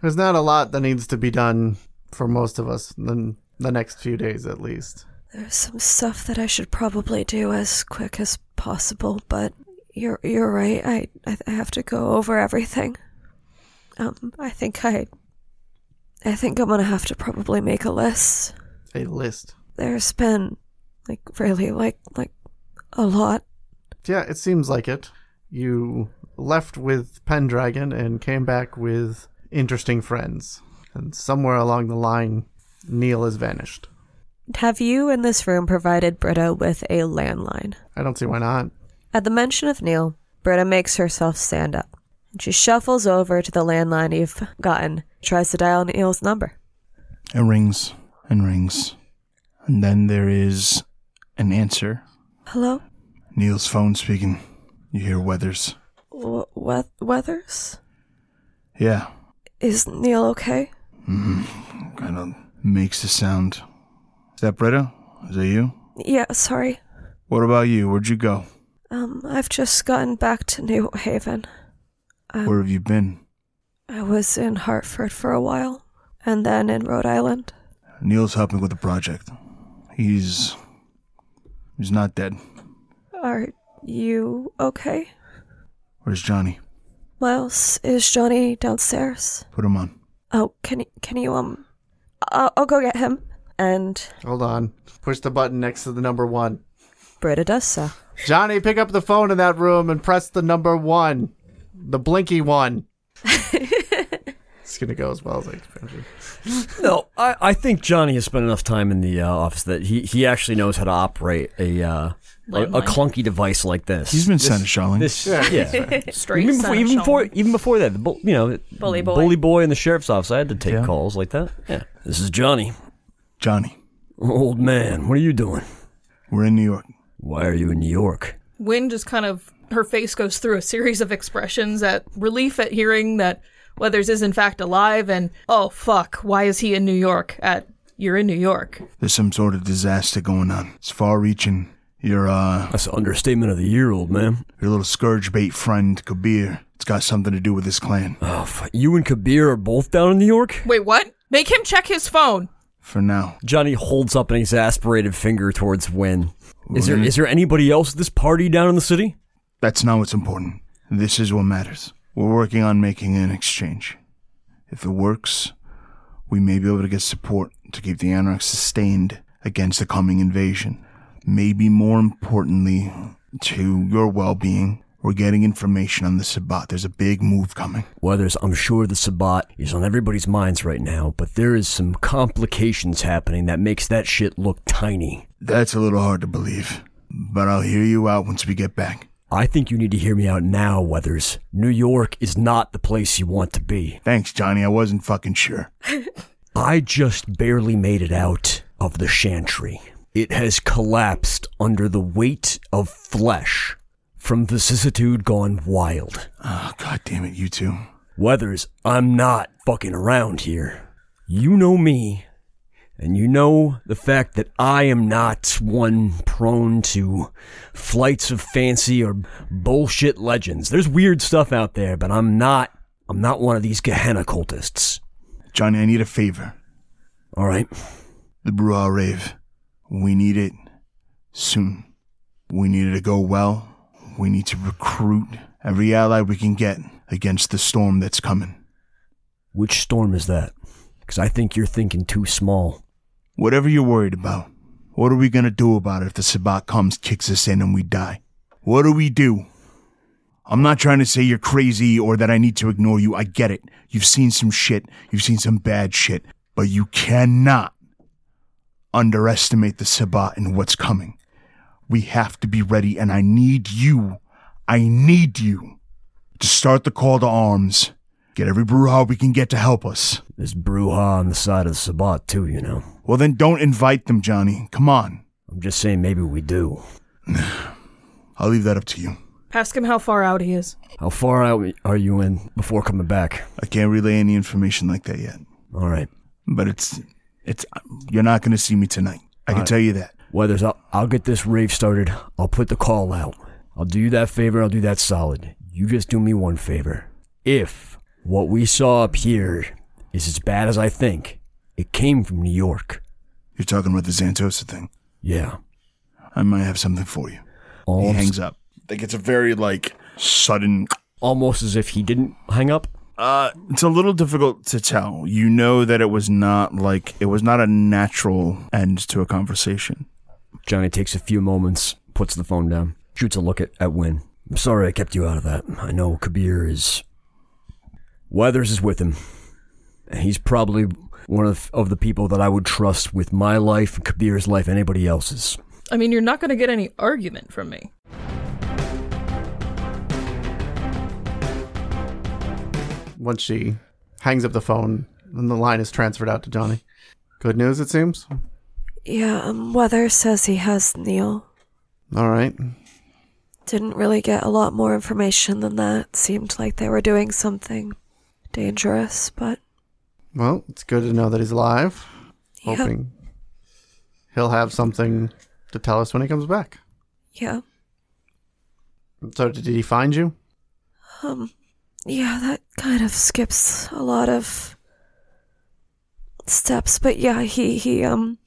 There's not a lot that needs to be done for most of us in the next few days, at least. There's some stuff that I should probably do as quick as possible, but you're you're right. I I I have to go over everything. Um, I think I I think I'm gonna have to probably make a list. A list. There's been like really like like a lot. Yeah, it seems like it. You left with Pendragon and came back with interesting friends. And somewhere along the line, Neil has vanished. Have you in this room provided Britta with a landline? I don't see why not. At the mention of Neil, Britta makes herself stand up. And she shuffles over to the landline you've gotten, tries to dial Neil's number. It rings and rings. And then there is an answer. Hello? Neil's phone speaking. You hear Weathers. W- we- Weathers? Yeah. Is Neil okay? Mm, hmm. kind of makes a sound. Is that Britta? Is that you? Yeah, sorry. What about you? Where'd you go? Um, I've just gotten back to New Haven. Um, Where have you been? I was in Hartford for a while, and then in Rhode Island. Neil's helping with the project. He's. He's not dead. Are you okay? Where's Johnny? Miles, is Johnny downstairs? Put him on. Oh, can you, can you, um, I'll, I'll go get him. And Hold on. Push the button next to the number one. Britta does so. Johnny, pick up the phone in that room and press the number one. The blinky one. it's gonna go as well as I expected. No, I, I think Johnny has spent enough time in the uh, office that he, he actually knows how to operate a uh, a, a clunky device like this. He's been seneschalling. this yeah. Straight even before, even before even before that, the bu- you know, Bully boy. bully boy in the sheriff's office. I had to take Yeah. calls like that. Yeah, this is Johnny, Johnny, old man. What are you doing? we're in New York. Why are you in New York? Wynn just kind of her face goes through a series of expressions at relief at hearing that Weathers is in fact alive and oh fuck, why is he in New York? At you're in New York. There's some sort of disaster going on. It's far reaching. Your, uh, That's an understatement of the year, old man. your little scourge bait friend, Kabir, it's got something to do with this clan. Oh, f- you and Kabir are both down in New York. Wait, what? Make him check his phone. For now. Johnny holds up an exasperated finger towards Wynn. Is there there anybody else at this party down in the city? That's not what's important. This is what matters. We're working on making an exchange. If it works, we may be able to get support to keep the Anarchs sustained against the coming invasion. Maybe more importantly, to your well being, we're getting information on the Sabbat. There's a big move coming. Weathers, I'm sure the Sabbat is on everybody's minds right now, but there is some complications happening that makes that shit look tiny. That's a little hard to believe, but I'll hear you out once we get back. I think you need to hear me out now, Weathers. New York is not the place you want to be. Thanks, Johnny. I wasn't fucking sure. I just barely made it out of the chantry. It has collapsed under the weight of flesh from vicissitude gone wild. Oh, God damn it, you two. Weathers, I'm not fucking around here. You know me, and you know the fact that I am not one prone to flights of fancy or bullshit legends. There's weird stuff out there, but I'm not. I'm not one of these Gehenna cultists. Johnny, I need a favor. All right. The Brujah Rave. We need it soon. We need it to go well. We need to recruit every ally we can get against the storm that's coming. Which storm is that? Because I think you're thinking too small. Whatever you're worried about, What are we gonna do about it if the Sabbat comes, kicks us in, and we die? What do we do? I'm not trying to say you're crazy or that I need to ignore you. I get it. You've seen some shit. You've seen some bad shit. But you cannot underestimate the Sabbat and what's coming. We have to be ready, and I need you. I need you to start the call to arms. Get every Brujah we can get to help us. There's Brujah on the side of the Sabbat, too, you know. Well, then don't invite them, Johnny. Come on. I'm just saying maybe we do. I'll leave that up to you. Ask him how far out he is. How far out are you in before coming back? I can't relay any information like that yet. All right. But it's, it's, you're not going to see me tonight. I can Alright. tell you that. Weathers, I'll, I'll get this rave started. I'll put the call out. I'll do you that favor. I'll do that solid. You just do me one favor. If what we saw up here is as bad as I think, it came from New York. You're talking about the Zantosa thing. Yeah. I might have something for you. He hangs up. Like it's a very like sudden. almost as if he didn't hang up. Uh, it's a little difficult to tell. You know that it was not like it was not a natural end to a conversation. Johnny takes a few moments, puts the phone down, shoots a look at, at Wynn. I'm sorry I kept you out of that. I know Kabir is. Weathers is with him. He's probably one of, of the people that I would trust with my life, Kabir's life, anybody else's. I mean, you're not going to get any argument from me. Once she hangs up the phone and the line is transferred out to Johnny. Good news, it seems. Yeah, um, Weather says he has Neil. All right. Didn't really get a lot more information than that. Seemed like they were doing something dangerous, but Well, it's good to know that he's alive. yeah, Hoping he'll have something to tell us when he comes back. yeah, So, did he find you? um, yeah. That kind of skips a lot of steps, but yeah, he he um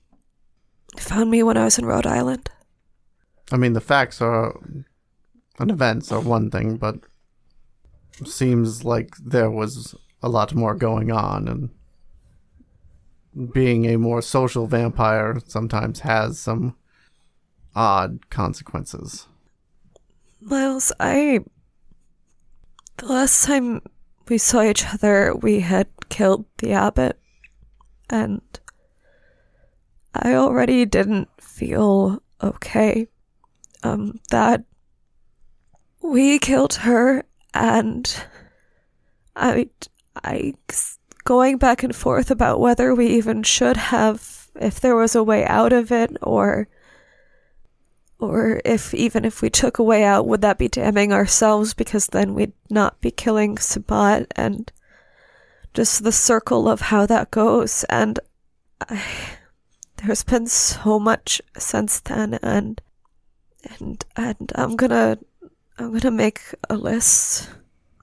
found me when I was in Rhode Island. I mean, the facts are and events are one thing, but seems like there was a lot more going on, and being a more social vampire sometimes has some odd consequences. Miles, I. The last time we saw each other, we had killed the abbot, and I already didn't feel okay. Um, that we killed her, and I, I, going back and forth about whether we even should have, if there was a way out of it, or or if even if we took a way out, would that be damning ourselves because then we'd not be killing Sabbat and just the circle of how that goes. And I, there's been so much since then, and and and I'm gonna I'm gonna make a list.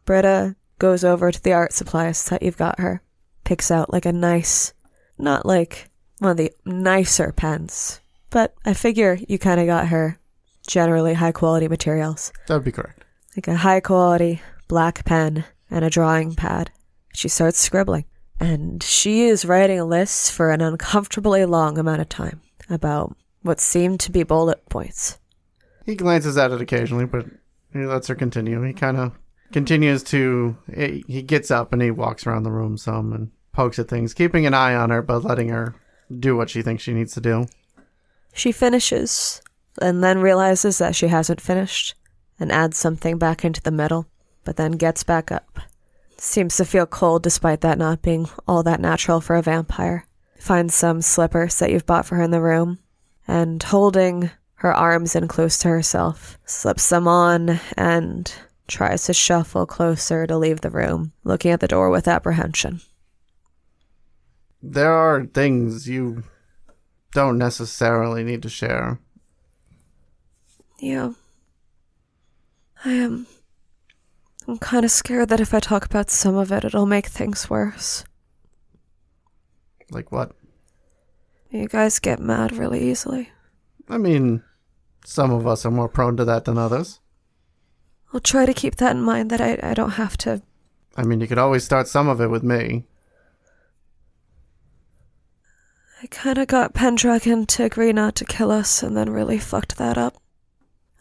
Britta goes over to the art supplies that you've got her, picks out like a nice, not like one of the nicer pens, but I figure you kind of got her generally high quality materials, That would be correct. like a high quality black pen and a drawing pad. She starts scribbling, and she is writing a list for an uncomfortably long amount of time about what seemed to be bullet points. He glances at it occasionally, but he lets her continue. He kind of continues to. He he gets up and he walks around the room some and pokes at things, keeping an eye on her, but letting her do what she thinks she needs to do. She finishes and then realizes that she hasn't finished and adds something back into the middle, but then gets back up. Seems to feel cold despite that not being all that natural for a vampire. Finds some slippers that you've bought for her in the room and holding her arms in close to herself, slips them on and tries to shuffle closer to leave the room, looking at the door with apprehension. There are things you don't necessarily need to share. Yeah. I am. I'm kind of scared that if I talk about some of it, it'll make things worse. Like what? You guys get mad really easily. I mean, some of us are more prone to that than others. I'll try to keep that in mind that I, I don't have to. I mean, you could always start some of it with me. I kind of got Pendragon to agree not to kill us and then really fucked that up.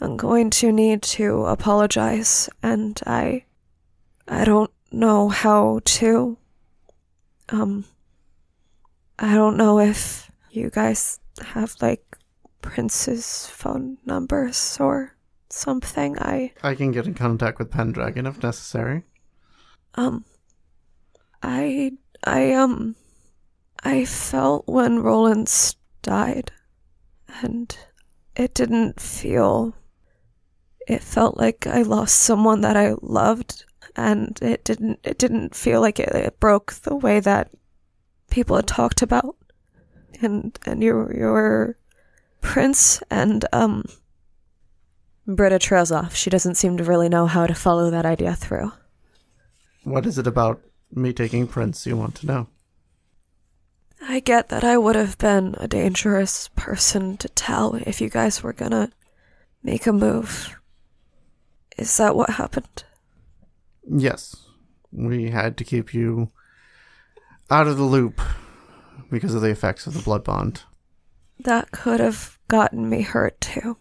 I'm going to need to apologize, and I. I don't know how to. Um. I don't know if you guys have, like, Prince's phone numbers or something. I. I can get in contact with Pendragon if necessary. Um, I, I, um, I felt when Rollins died, and it didn't feel, it felt like I lost someone that I loved, and it didn't, it didn't feel like it, it broke the way that people had talked about, and, and your, your prince, and, um, Britta trails off. She doesn't seem to really know how to follow that idea through. What is it about me taking Prince you want to know? I get that I would have been a dangerous person to tell if you guys were gonna make a move. Is that what happened? Yes. We had to keep you out of the loop because of the effects of the blood bond. That could have gotten me hurt too.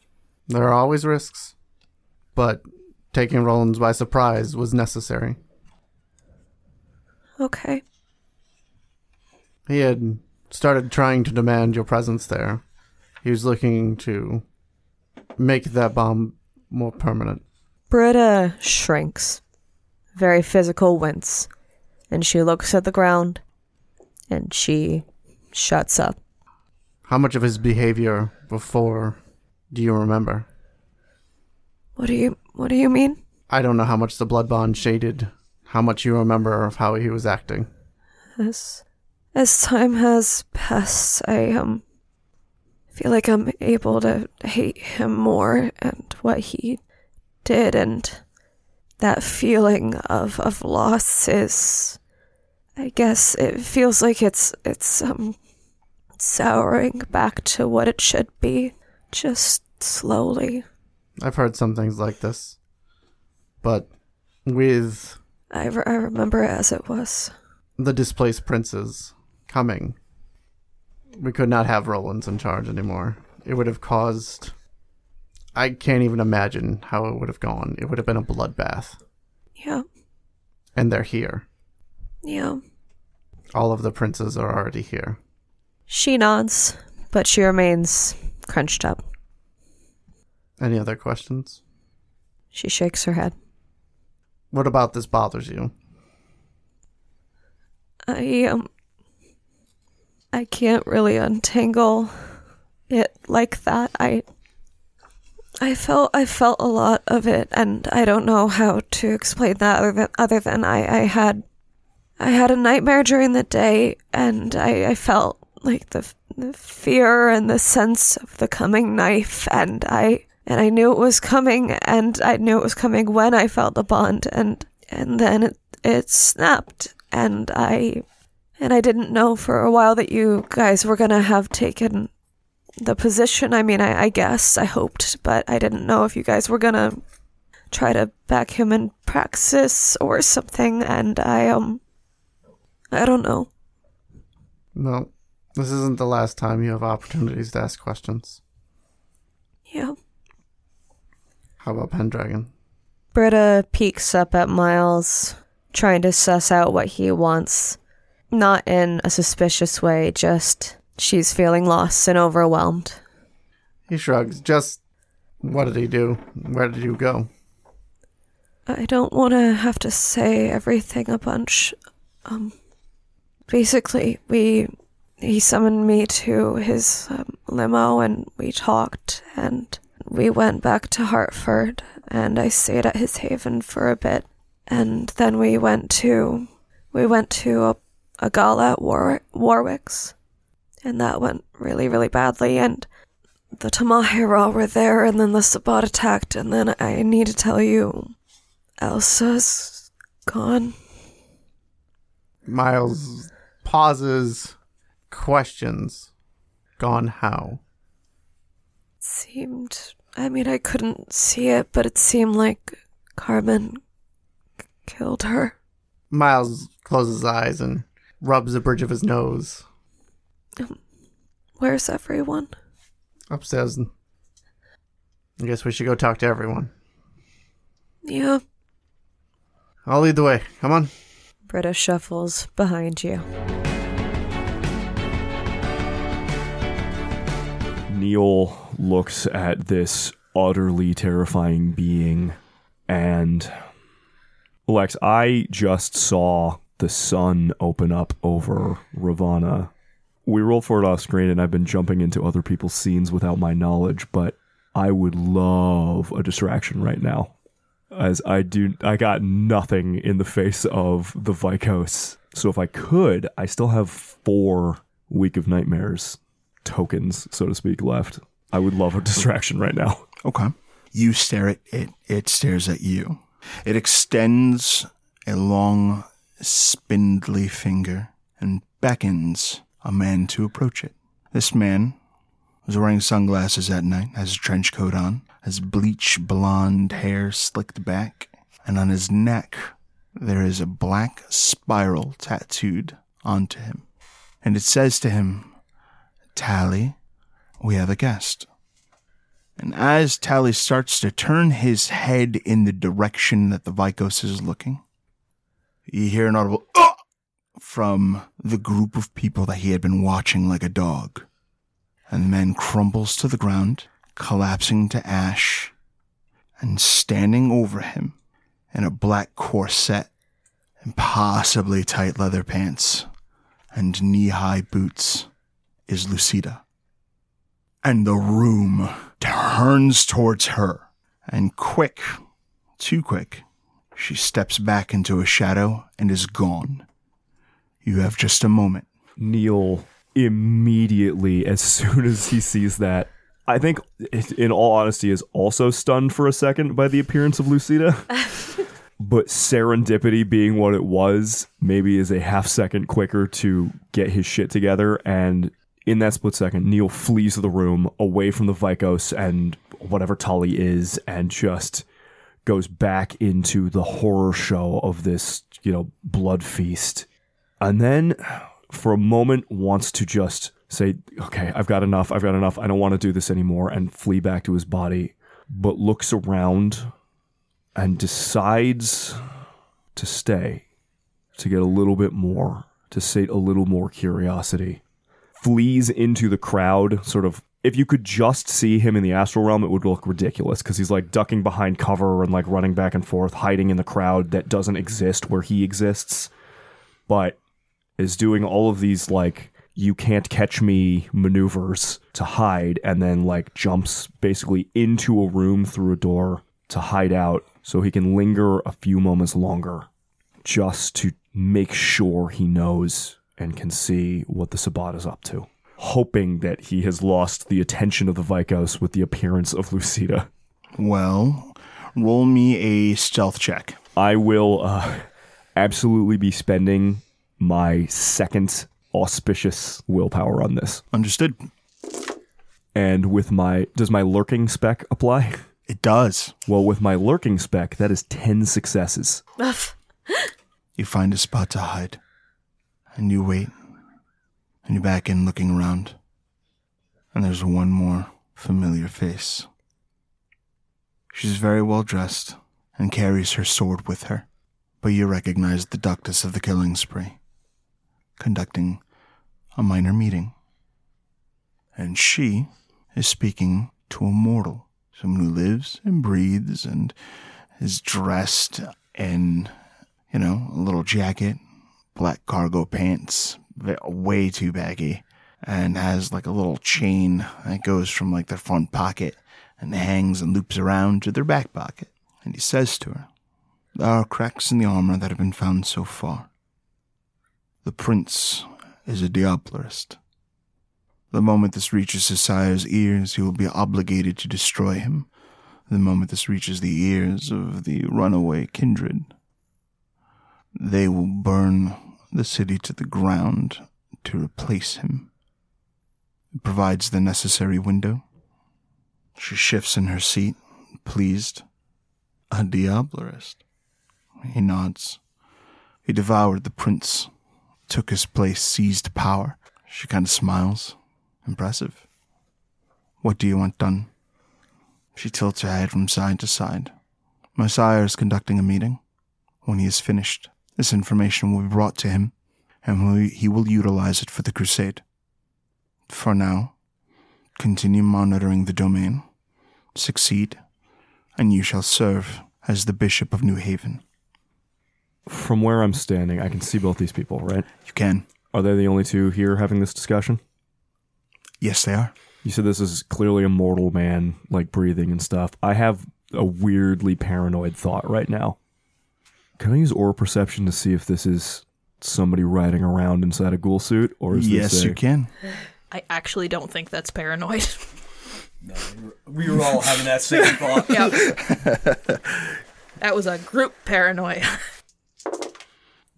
There are always risks, but taking Rollins by surprise was necessary. Okay. He had started trying to demand your presence there. He was looking to make that bomb more permanent. Britta shrinks. Very physical wince. And she looks at the ground. And she shuts up. How much of his behavior before do you remember? What do you what do you mean? I don't know how much the blood bond shaded how much you remember of how he was acting. As as time has passed, I um feel like I'm able to hate him more and what he did and that feeling of, of loss is I guess it feels like it's it's um souring back to what it should be. Just slowly. I've heard some things like this. But with I, re- I remember it as it was. the displaced princes coming, we could not have Rollins in charge anymore. It would have caused. I can't even imagine how it would have gone. It would have been a bloodbath. Yeah, And they're here. yeah. All of the princes are already here. She nods, but she remains crunched up. Any other questions? She shakes her head. What about this bothers you? I um I can't really untangle it like that. I I felt I felt a lot of it and I don't know how to explain that other than other than I, I had I had a nightmare during the day and I, I felt like the, the fear and the sense of the coming knife and I and I knew it was coming and I knew it was coming when I felt the bond and and then it it snapped and I and I didn't know for a while that you guys were gonna have taken the position. I mean, I, I guess I hoped, but I didn't know if you guys were gonna try to back him in praxis or something. And I um, I don't know. No, this isn't the last time you have opportunities to ask questions. Yeah. How about Pendragon? Britta peeks up at Miles, trying to suss out what he wants. Not in a suspicious way, just she's feeling lost and overwhelmed. He shrugs. Just what did he do? Where did you go? I don't want to have to say everything a bunch. Um, basically, we he summoned me to his um, limo and we talked and we went back to Hartford and I stayed at his haven for a bit and then we went to we went to a, a gala at War- Warwick's and that went really really badly and the Tamahira were there and then the Sabbat attacked and then I need to tell you Elsa's gone. Miles pauses, questions. Gone how? Seemed. I mean, I couldn't see it, but it seemed like Carmen killed her. Miles closes his eyes and rubs the bridge of his nose. Where's everyone? Upstairs. I guess we should go talk to everyone. Yeah. I'll lead the way. Come on. Britta shuffles behind you. Neil looks at this utterly terrifying being and Lex, I just saw the sun open up over Ravana. We roll for it off screen and I've been jumping into other people's scenes without my knowledge, but I would love a distraction right now. As I do I got nothing in the face of the Vykos. So if I could, I still have four Week of Nightmares tokens, so to speak, left. I would love a distraction right now. Okay. You stare at it, it stares at you. It extends a long, spindly finger and beckons a man to approach it. This man was wearing sunglasses at night, has a trench coat on, has bleach blonde hair slicked back, and on his neck there is a black spiral tattooed onto him. And it says to him, Tally, we have a guest. And as Tally starts to turn his head in the direction that the Vykos is looking, you hear an audible "Ugh!" from the group of people that he had been watching like a dog. And the man crumbles to the ground, collapsing to ash, and standing over him in a black corset and possibly tight leather pants and knee high boots is Lucita. And the room turns towards her. And quick, too quick, she steps back into a shadow and is gone. You have just a moment. Neil immediately, as soon as he sees that, I think, in all honesty, is also stunned for a second by the appearance of Lucita. but serendipity being what it was, maybe is a half second quicker to get his shit together. And in that split second, Neil flees the room away from the Vykos and whatever Tully is and just goes back into the horror show of this, you know, blood feast. And then for a moment wants to just say, okay, I've got enough. I've got enough. I don't want to do this anymore and flee back to his body, but looks around and decides to stay to get a little bit more, to sate a little more curiosity. Flees into the crowd, sort of. If you could just see him in the astral realm, it would look ridiculous because he's like ducking behind cover and like running back and forth, hiding in the crowd that doesn't exist where he exists. But is doing all of these like you can't catch me maneuvers to hide and then like jumps basically into a room through a door to hide out so he can linger a few moments longer just to make sure he knows and can see what the Sabbat is up to. Hoping that he has lost the attention of the Vykos with the appearance of Lucita. Well, roll me a stealth check. I will uh, absolutely be spending my second auspicious willpower on this. Understood. And with my does my lurking spec apply? It does. Well, with my lurking spec, that is 10 successes. You find a spot to hide, and you wait, and you back in looking around, and there's one more familiar face. She's very well dressed and carries her sword with her, but you recognize the ductus of the killing spree, conducting a minor meeting. And she is speaking to a mortal, someone who lives and breathes and is dressed in you know, a little jacket, black cargo pants, way too baggy, and has like a little chain that goes from like their front pocket and hangs and loops around to their back pocket. And he says to her, There are cracks in the armor that have been found so far. The prince is a Diablerist. The moment this reaches his sire's ears, he will be obligated to destroy him. The moment this reaches the ears of the runaway kindred, they will burn the city to the ground to replace him. It provides the necessary window. She shifts in her seat, pleased. A Diablerist. He nods. He devoured the prince, took his place, seized power. She kind of smiles Impressive. What do you want done? She tilts her head from side to side. My sire is conducting a meeting. When he is finished, this information will be brought to him, and he will utilize it for the crusade. For now, continue monitoring the domain, succeed, and you shall serve as the Bishop of New Haven. From where I'm standing, I can see both these people, right? You can. Are they the only two here having this discussion? Yes, they are. You said this is clearly a mortal man, like breathing and stuff. I have a weirdly paranoid thought right now. Can I use aura perception to see if this is somebody riding around inside a ghoul suit, or is Yes, this a, you can. I actually don't think that's paranoid. No, We were all having that same thought. yep. that was a group paranoia.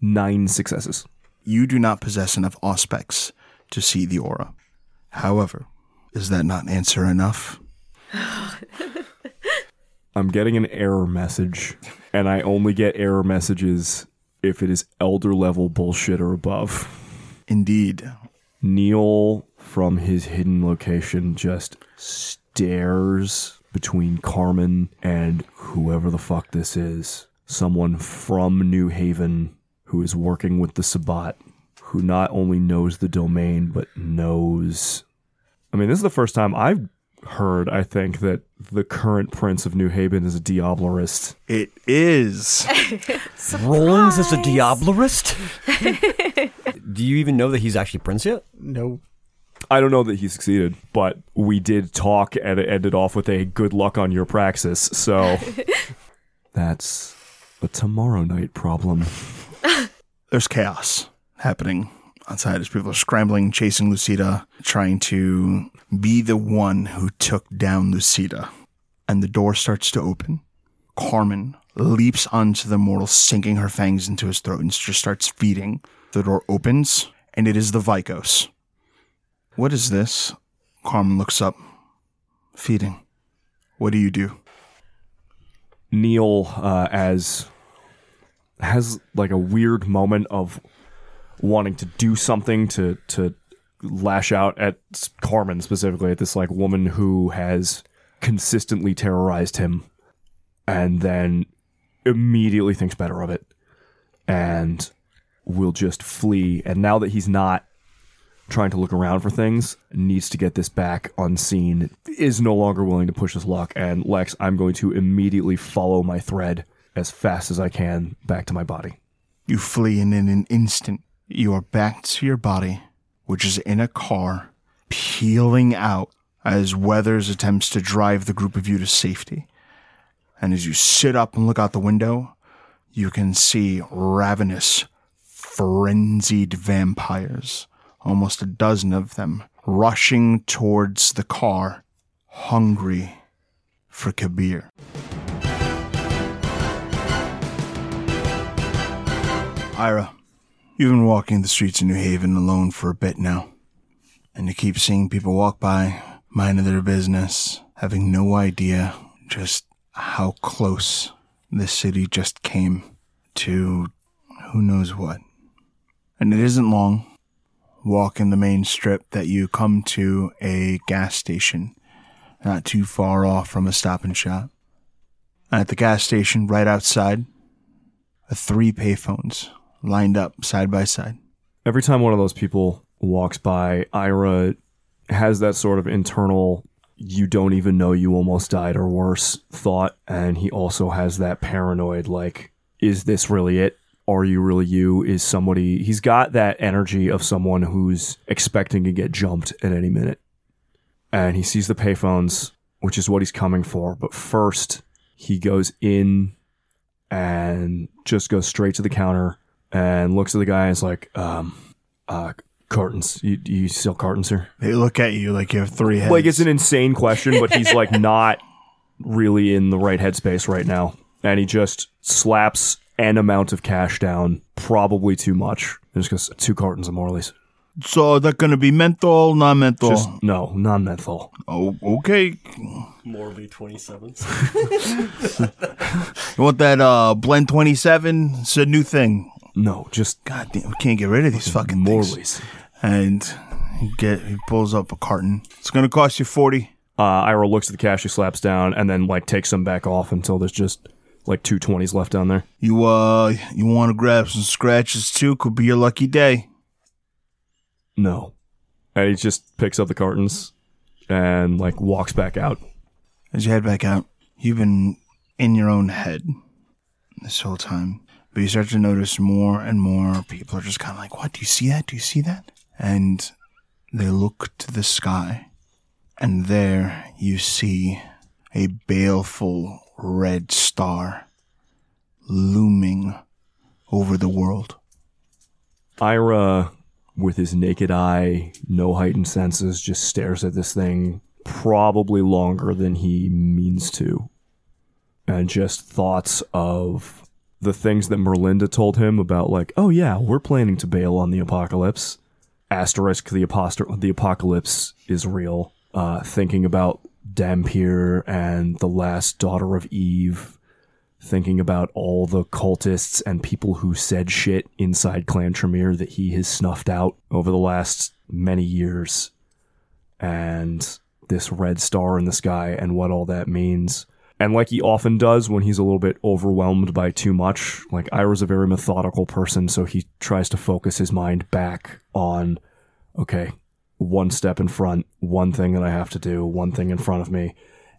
nine successes? You do not possess enough aspects to see the aura. However, is that not answer enough? I'm getting an error message, and I only get error messages if it is elder level bullshit or above. Indeed. Neil, from his hidden location, just stares between Carmen and whoever the fuck this is. Someone from New Haven who is working with the Sabbat, who not only knows the domain, but knows. I mean, this is the first time I've heard, I think, that the current Prince of New Haven is a Diablerist. It is. Rollins is a Diablerist? Do you even know that he's actually Prince yet? No. I don't know that he succeeded, but we did talk and it ended off with a good luck on your praxis. So that's a tomorrow night problem. There's chaos happening outside as people are scrambling, chasing Lucita, trying to be the one who took down Lucita. And the door starts to open. Carmen leaps onto the mortal, sinking her fangs into his throat, and just starts feeding. The door opens, and it is the Vykos. What is this? Carmen looks up. Feeding. What do you do? Neil, uh, as has like a weird moment of wanting to do something to to lash out at Carmen specifically at this like woman who has consistently terrorized him, and then immediately thinks better of it, and will just flee. And now that he's not trying to look around for things, needs to get this back unseen, is no longer willing to push his luck. And Lex, I'm going to immediately follow my thread as fast as I can back to my body. You flee, in an instant, you are back to your body, which is in a car, peeling out as Weathers attempts to drive the group of you to safety. And as you sit up and look out the window, you can see ravenous, frenzied vampires, almost a dozen of them, rushing towards the car, hungry for Kabir. Ira, you've been walking the streets of New Haven alone for a bit now. And you keep seeing people walk by, minding their business, having no idea just how close this city just came to who knows what. And it isn't long. Walk in the main strip that you come to a gas station, not too far off from a stop and shop. And at the gas station, right outside, are three payphones lined up side by side. Every time one of those people walks by, Ira has that sort of internal you don't even know you almost died or worse thought and he also has that paranoid like is this really it? Are you really you? Is somebody he's got that energy of someone who's expecting to get jumped at any minute. And he sees the payphones which is what he's coming for but first he goes in and just goes straight to the counter and looks at the guy and is like um uh cartons you, you sell cartons here They look at you like you have three heads. like it's an insane question, but he's like not really in the right headspace right now, and he just slaps an amount of cash down, probably too much. And just goes two cartons of Morley's. so that gonna be menthol, non menthol. Just no, non-menthol. oh, okay. Morley 27s. You want that uh blend twenty seven? It's a new thing. No, just goddamn, we can't get rid of these fucking things. Morley's. And He get he pulls up a carton. It's gonna cost you forty. Uh, Ira looks at the cash, he slaps down, and then like takes them back off until there's just like two twenties left down there. You uh you wanna grab some scratches too? Could be your lucky day. No, and he just picks up the cartons and like walks back out. As you head back out, you've been in your own head this whole time. But you start to notice more and more people are just kind of like, What? Do you see that? Do you see that? And they look to the sky, and there you see a baleful red star looming over the world. Ira, with his naked eye, no heightened senses, just stares at this thing probably longer than he means to. And just thoughts of the things that Merlinda told him about, like, oh yeah, we're planning to bail on the apocalypse. Asterisk, the, aposter- the apocalypse is real. Uh, thinking about Dampier and the last daughter of Eve thinking about all the cultists and people who said shit inside Clan Tremere that he has snuffed out over the last many years, and this red star in the sky and what all that means. And like he often does when he's a little bit overwhelmed by too much, like Ira's a very methodical person, so he tries to focus his mind back on, okay, one step in front, one thing that I have to do, one thing in front of me.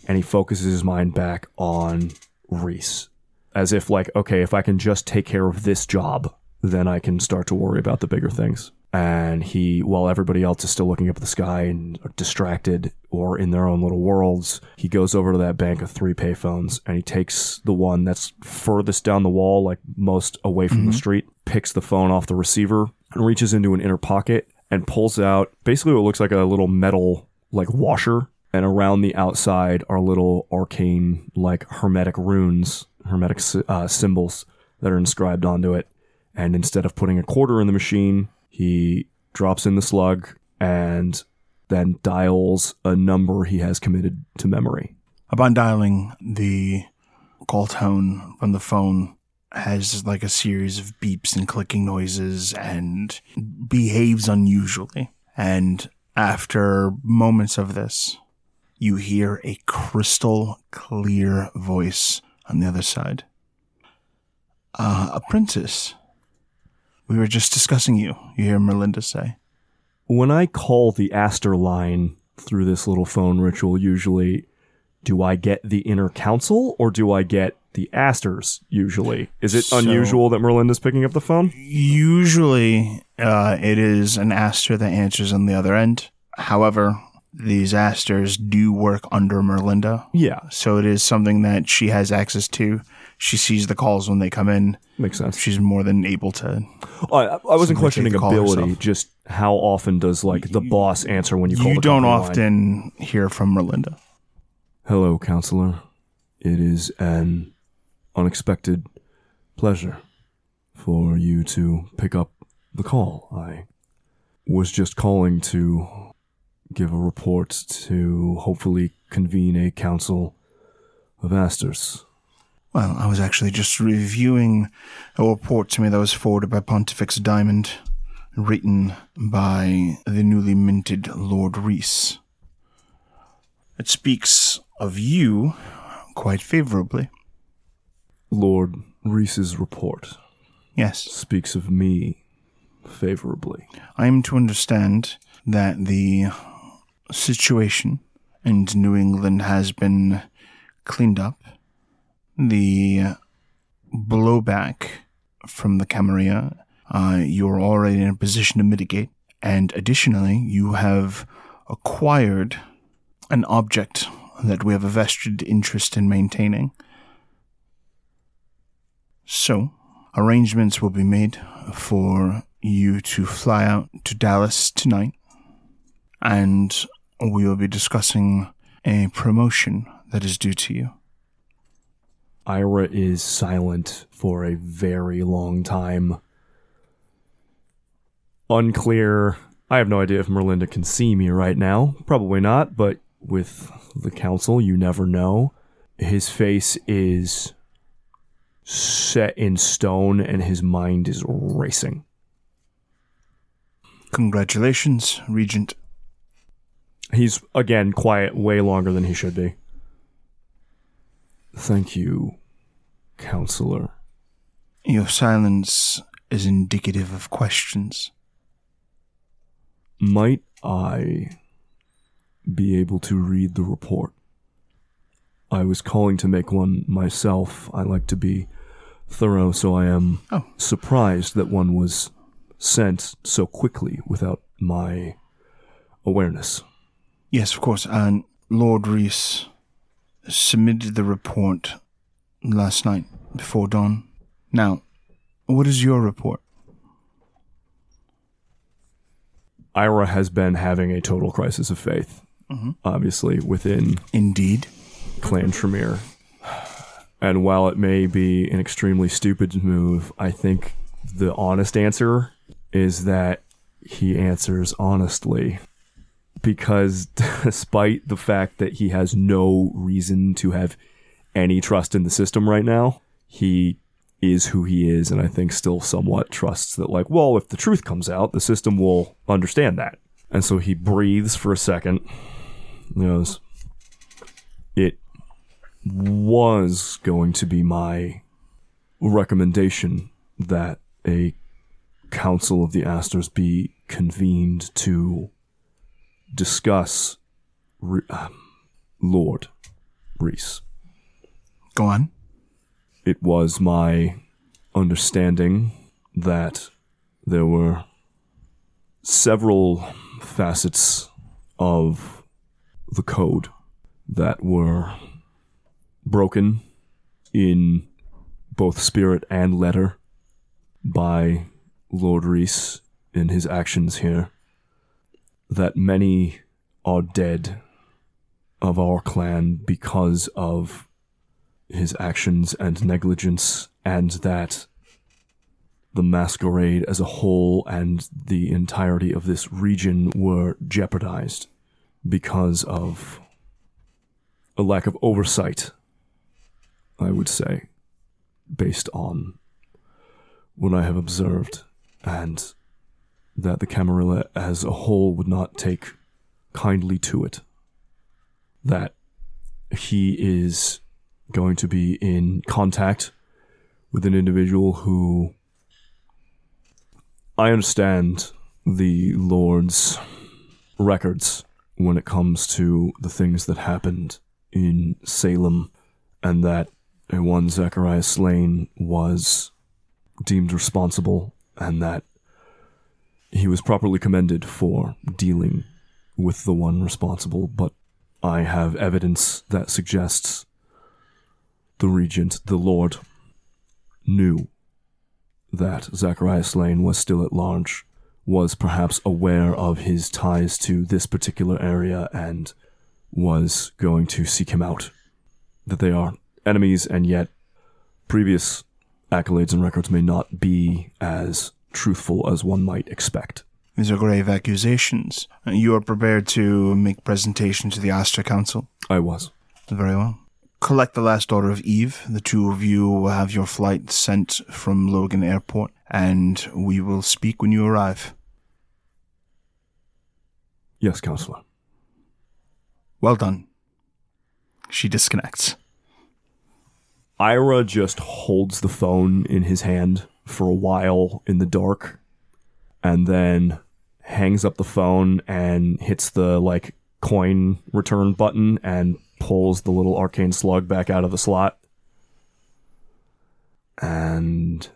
And he focuses his mind back on Reese as if like okay if i can just take care of this job then i can start to worry about the bigger things and he while everybody else is still looking up at the sky and distracted or in their own little worlds he goes over to that bank of three payphones and he takes the one that's furthest down the wall like most away from the street picks the phone off the receiver and reaches into an inner pocket and pulls out basically what looks like a little metal like washer and around the outside are little arcane like hermetic runes hermetic uh, symbols that are inscribed onto it. And instead of putting a quarter in the machine, he drops in the slug and then dials a number he has committed to memory. Upon dialing, the call tone from the phone has like a series of beeps and clicking noises and behaves unusually. And after moments of this, you hear a crystal clear voice on the other side. Uh, a princess. We were just discussing you, you hear Merlinda say. When I call the Astor line through this little phone ritual, usually, do I get the inner council or do I get the Astors usually? Is it So- unusual that Merlinda's picking up the phone? Usually, uh, it is an astor that answers on the other end. However, these astors do work under Merlinda. Yeah, So it is something that she has access to. She sees the calls when they come in. makes sense. She's more than able to. I, I wasn't questioning ability, herself. just how often does like the boss answer when you call You don't company line? often hear from Merlinda. Hello, counselor. It is an unexpected pleasure for you to pick up the call. I was just calling to give a report to hopefully convene a council of Astors. Well, I was actually just reviewing a report to me that was forwarded by Pontifex Diamond, written by the newly minted Lord Reese. It speaks of you quite favorably. Lord Reese's report Yes, speaks of me favorably. I am to understand that the situation in New England has been cleaned up. The blowback from the Camarilla, uh, you're already in a position to mitigate. And additionally, you have acquired an object that we have a vested interest in maintaining. So, arrangements will be made for you to fly out to Dallas tonight, and we will be discussing a promotion that is due to you. Ira is silent for a very long time. Unclear. I have no idea if Merlinda can see me right now. Probably not, but with the council, you never know. His face is set in stone and his mind is racing. Congratulations, Regent. He's again quiet way longer than he should be. Thank you, counselor. Your silence is indicative of questions. Might I be able to read the report? I was calling to make one myself. I like to be thorough, so I am Oh. surprised that one was sent so quickly without my awareness. Yes, of course. And Lord Reese submitted the report last night before dawn. Now, what is your report? Ira has been having a total crisis of faith, mm-hmm. obviously, within Indeed. Clan Tremere. And while it may be an extremely stupid move, I think the honest answer is that he answers honestly. Because despite the fact that he has no reason to have any trust in the system right now, he is who he is, and I think still somewhat trusts that, like, well, if the truth comes out, the system will understand that. And so he breathes for a second, It was going to be my recommendation that a council of the Astors be convened to discuss Re- um, Lord Reese. Go on. It was my understanding that there were several facets of the code that were broken in both spirit and letter by Lord Reese in his actions here. That many are dead of our clan because of his actions and negligence, and that the masquerade as a whole and the entirety of this region were jeopardized because of a lack of oversight, I would say, based on what I have observed, and that the Camarilla as a whole would not take kindly to it. That he is going to be in contact with an individual who I understand the Lord's records when it comes to the things that happened in Salem, and that one Zechariah Slain was deemed responsible, and that he was properly commended for dealing with the one responsible, but I have evidence that suggests the regent, the lord, knew that Zacharias Lane was still at large, was perhaps aware of his ties to this particular area, and was going to seek him out. That they are enemies, and yet previous accolades and records may not be as truthful as one might expect. These are grave accusations. Uh, you are prepared to make presentation to the Astor Council? I was. Very well. Collect the last daughter of Eve. The two of you will have your flight sent from Logan Airport, and we will speak when you arrive. Yes, counselor. Well done. She disconnects. Ira just holds the phone in his hand for a while in the dark and then hangs up the phone and hits the like coin return button and pulls the little arcane slug back out of the slot. And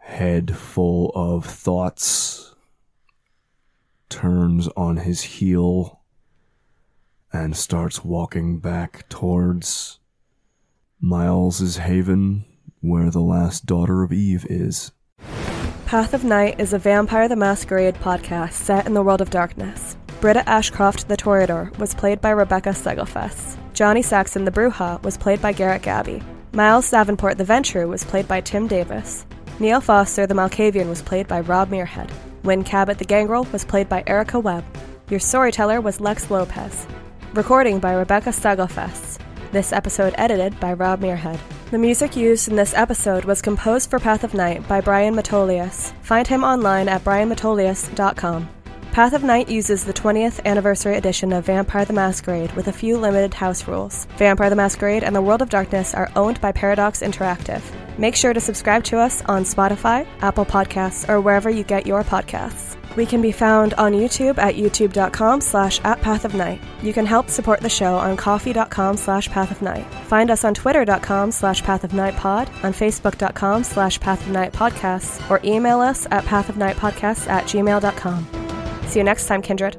head full of thoughts turns on his heel and starts walking back towards Miles's haven where the last daughter of Eve is. Path of Night is a Vampire the Masquerade podcast set in the world of darkness. Britta Ashcroft the Toreador was played by Rebecca Steigelfest. Johnny Saxon the Brujah was played by Garrett Gabbey. Miles Davenport the Ventrue was played by Tim Davis. Neil Foster the Malkavian was played by Rob Muirhead. Wynn Cabot the Gangrel was played by Erika Webb. Your storyteller was Lex Lopez. Recording by Rebecca Steigelfest. This episode edited by Rob Muirhead. The music used in this episode was composed for Path of Night by Brian Matolius. Find him online at brianmatolius.com. Path of Night uses the 20th anniversary edition of Vampire the Masquerade with a few limited house rules. Vampire the Masquerade and the World of Darkness are owned by Paradox Interactive. Make sure to subscribe to us on Spotify, Apple Podcasts, or wherever you get your podcasts. We can be found on YouTube at youtube.com slash at Path of Night. You can help support the show on ko-fi.com slash Path of Night. Find us on twitter.com slash Path of Night Pod, on facebook.com slash Path of Night Podcasts, or email us at pathofnightpodcasts at gmail.com. See you next time, Kindred.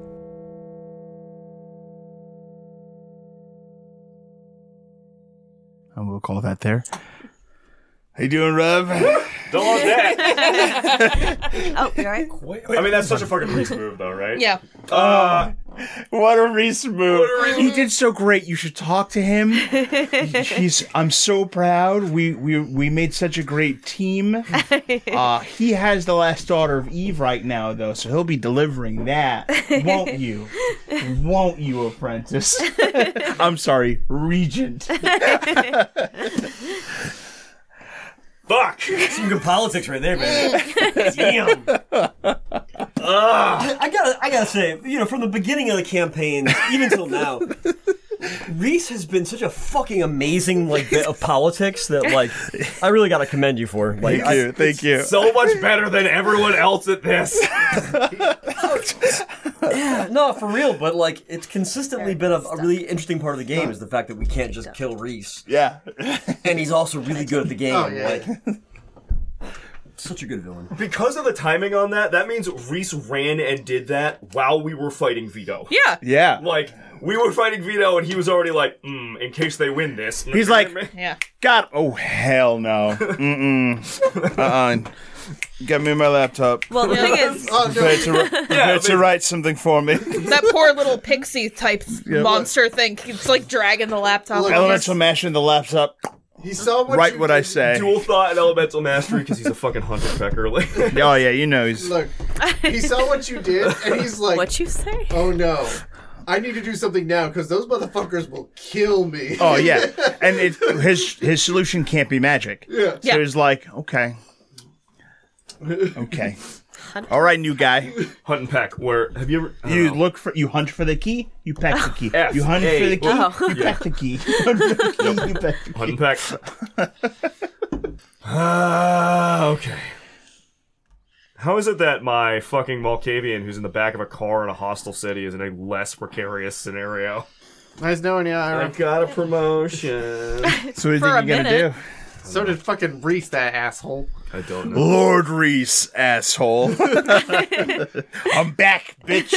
And we'll call that there. How you doing, Rev? Don't want that. Oh, you alright? I mean, that's such a fucking Reese move, though, right? Yeah. Uh, What a Reese move! He did so great. You should talk to him. He's. I'm so proud. We we we made such a great team. Uh, he has the last daughter of Eve right now, though, so he'll be delivering that, won't you? Won't you, apprentice? I'm sorry, regent. fuck. Some good politics right there, man. Damn. I gotta, I gotta say, you know, from the beginning of the campaign, even till now, Reese has been such a fucking amazing like bit of politics that like I really gotta commend you for. Like, Thank you, thank you. So much better than everyone else at this. I, no, for real, but like it's consistently been a, a really interesting part of the game is the fact that we can't just kill Reese, Yeah. and he's also really good at the game. Oh, yeah. Like, such a good villain. because of the timing on that, that means Reese ran and did that while we were fighting Vito. Yeah. Yeah. Like, we were fighting Vito, and he was already like, mm, in case they win this. He's like- Yeah. God. Oh hell no. Mm-mm. Uh-uh. Get me my laptop. Well, the thing is, Oh, no. Prepare to, ri- prepare to write something for me. That poor little pixie type monster thing. It's like dragging the laptop. Look, over. Elemental mashing the laptop. He saw what Write you what I did. say. Dual thought and elemental mastery because he's a fucking hunter pecker. Like, Oh yeah, you know he's. Look, he saw what you did, and he's like, what you say? "Oh no, I need to do something now because those motherfuckers will kill me." Oh yeah, and it, his his solution can't be magic. yeah. Yeah. So he's like, okay, okay, all right, new guy. hunt and peck. Where have you ever? I don't You know. look for you hunt for the key, you pack the key. F, You hunt for the key, Oh. you pack the key. You hunt for the key, you pack the Hunt and peck. Ah, okay. How is it that my fucking Malkavian, who's in the back of a car in a hostile city, is in a less precarious scenario? Nice knowing you. I Ira. got a promotion. So what do you For a you're gonna minute. do? So did fucking Reese, that asshole. I don't know. Lord Reese, asshole. I'm back, bitch.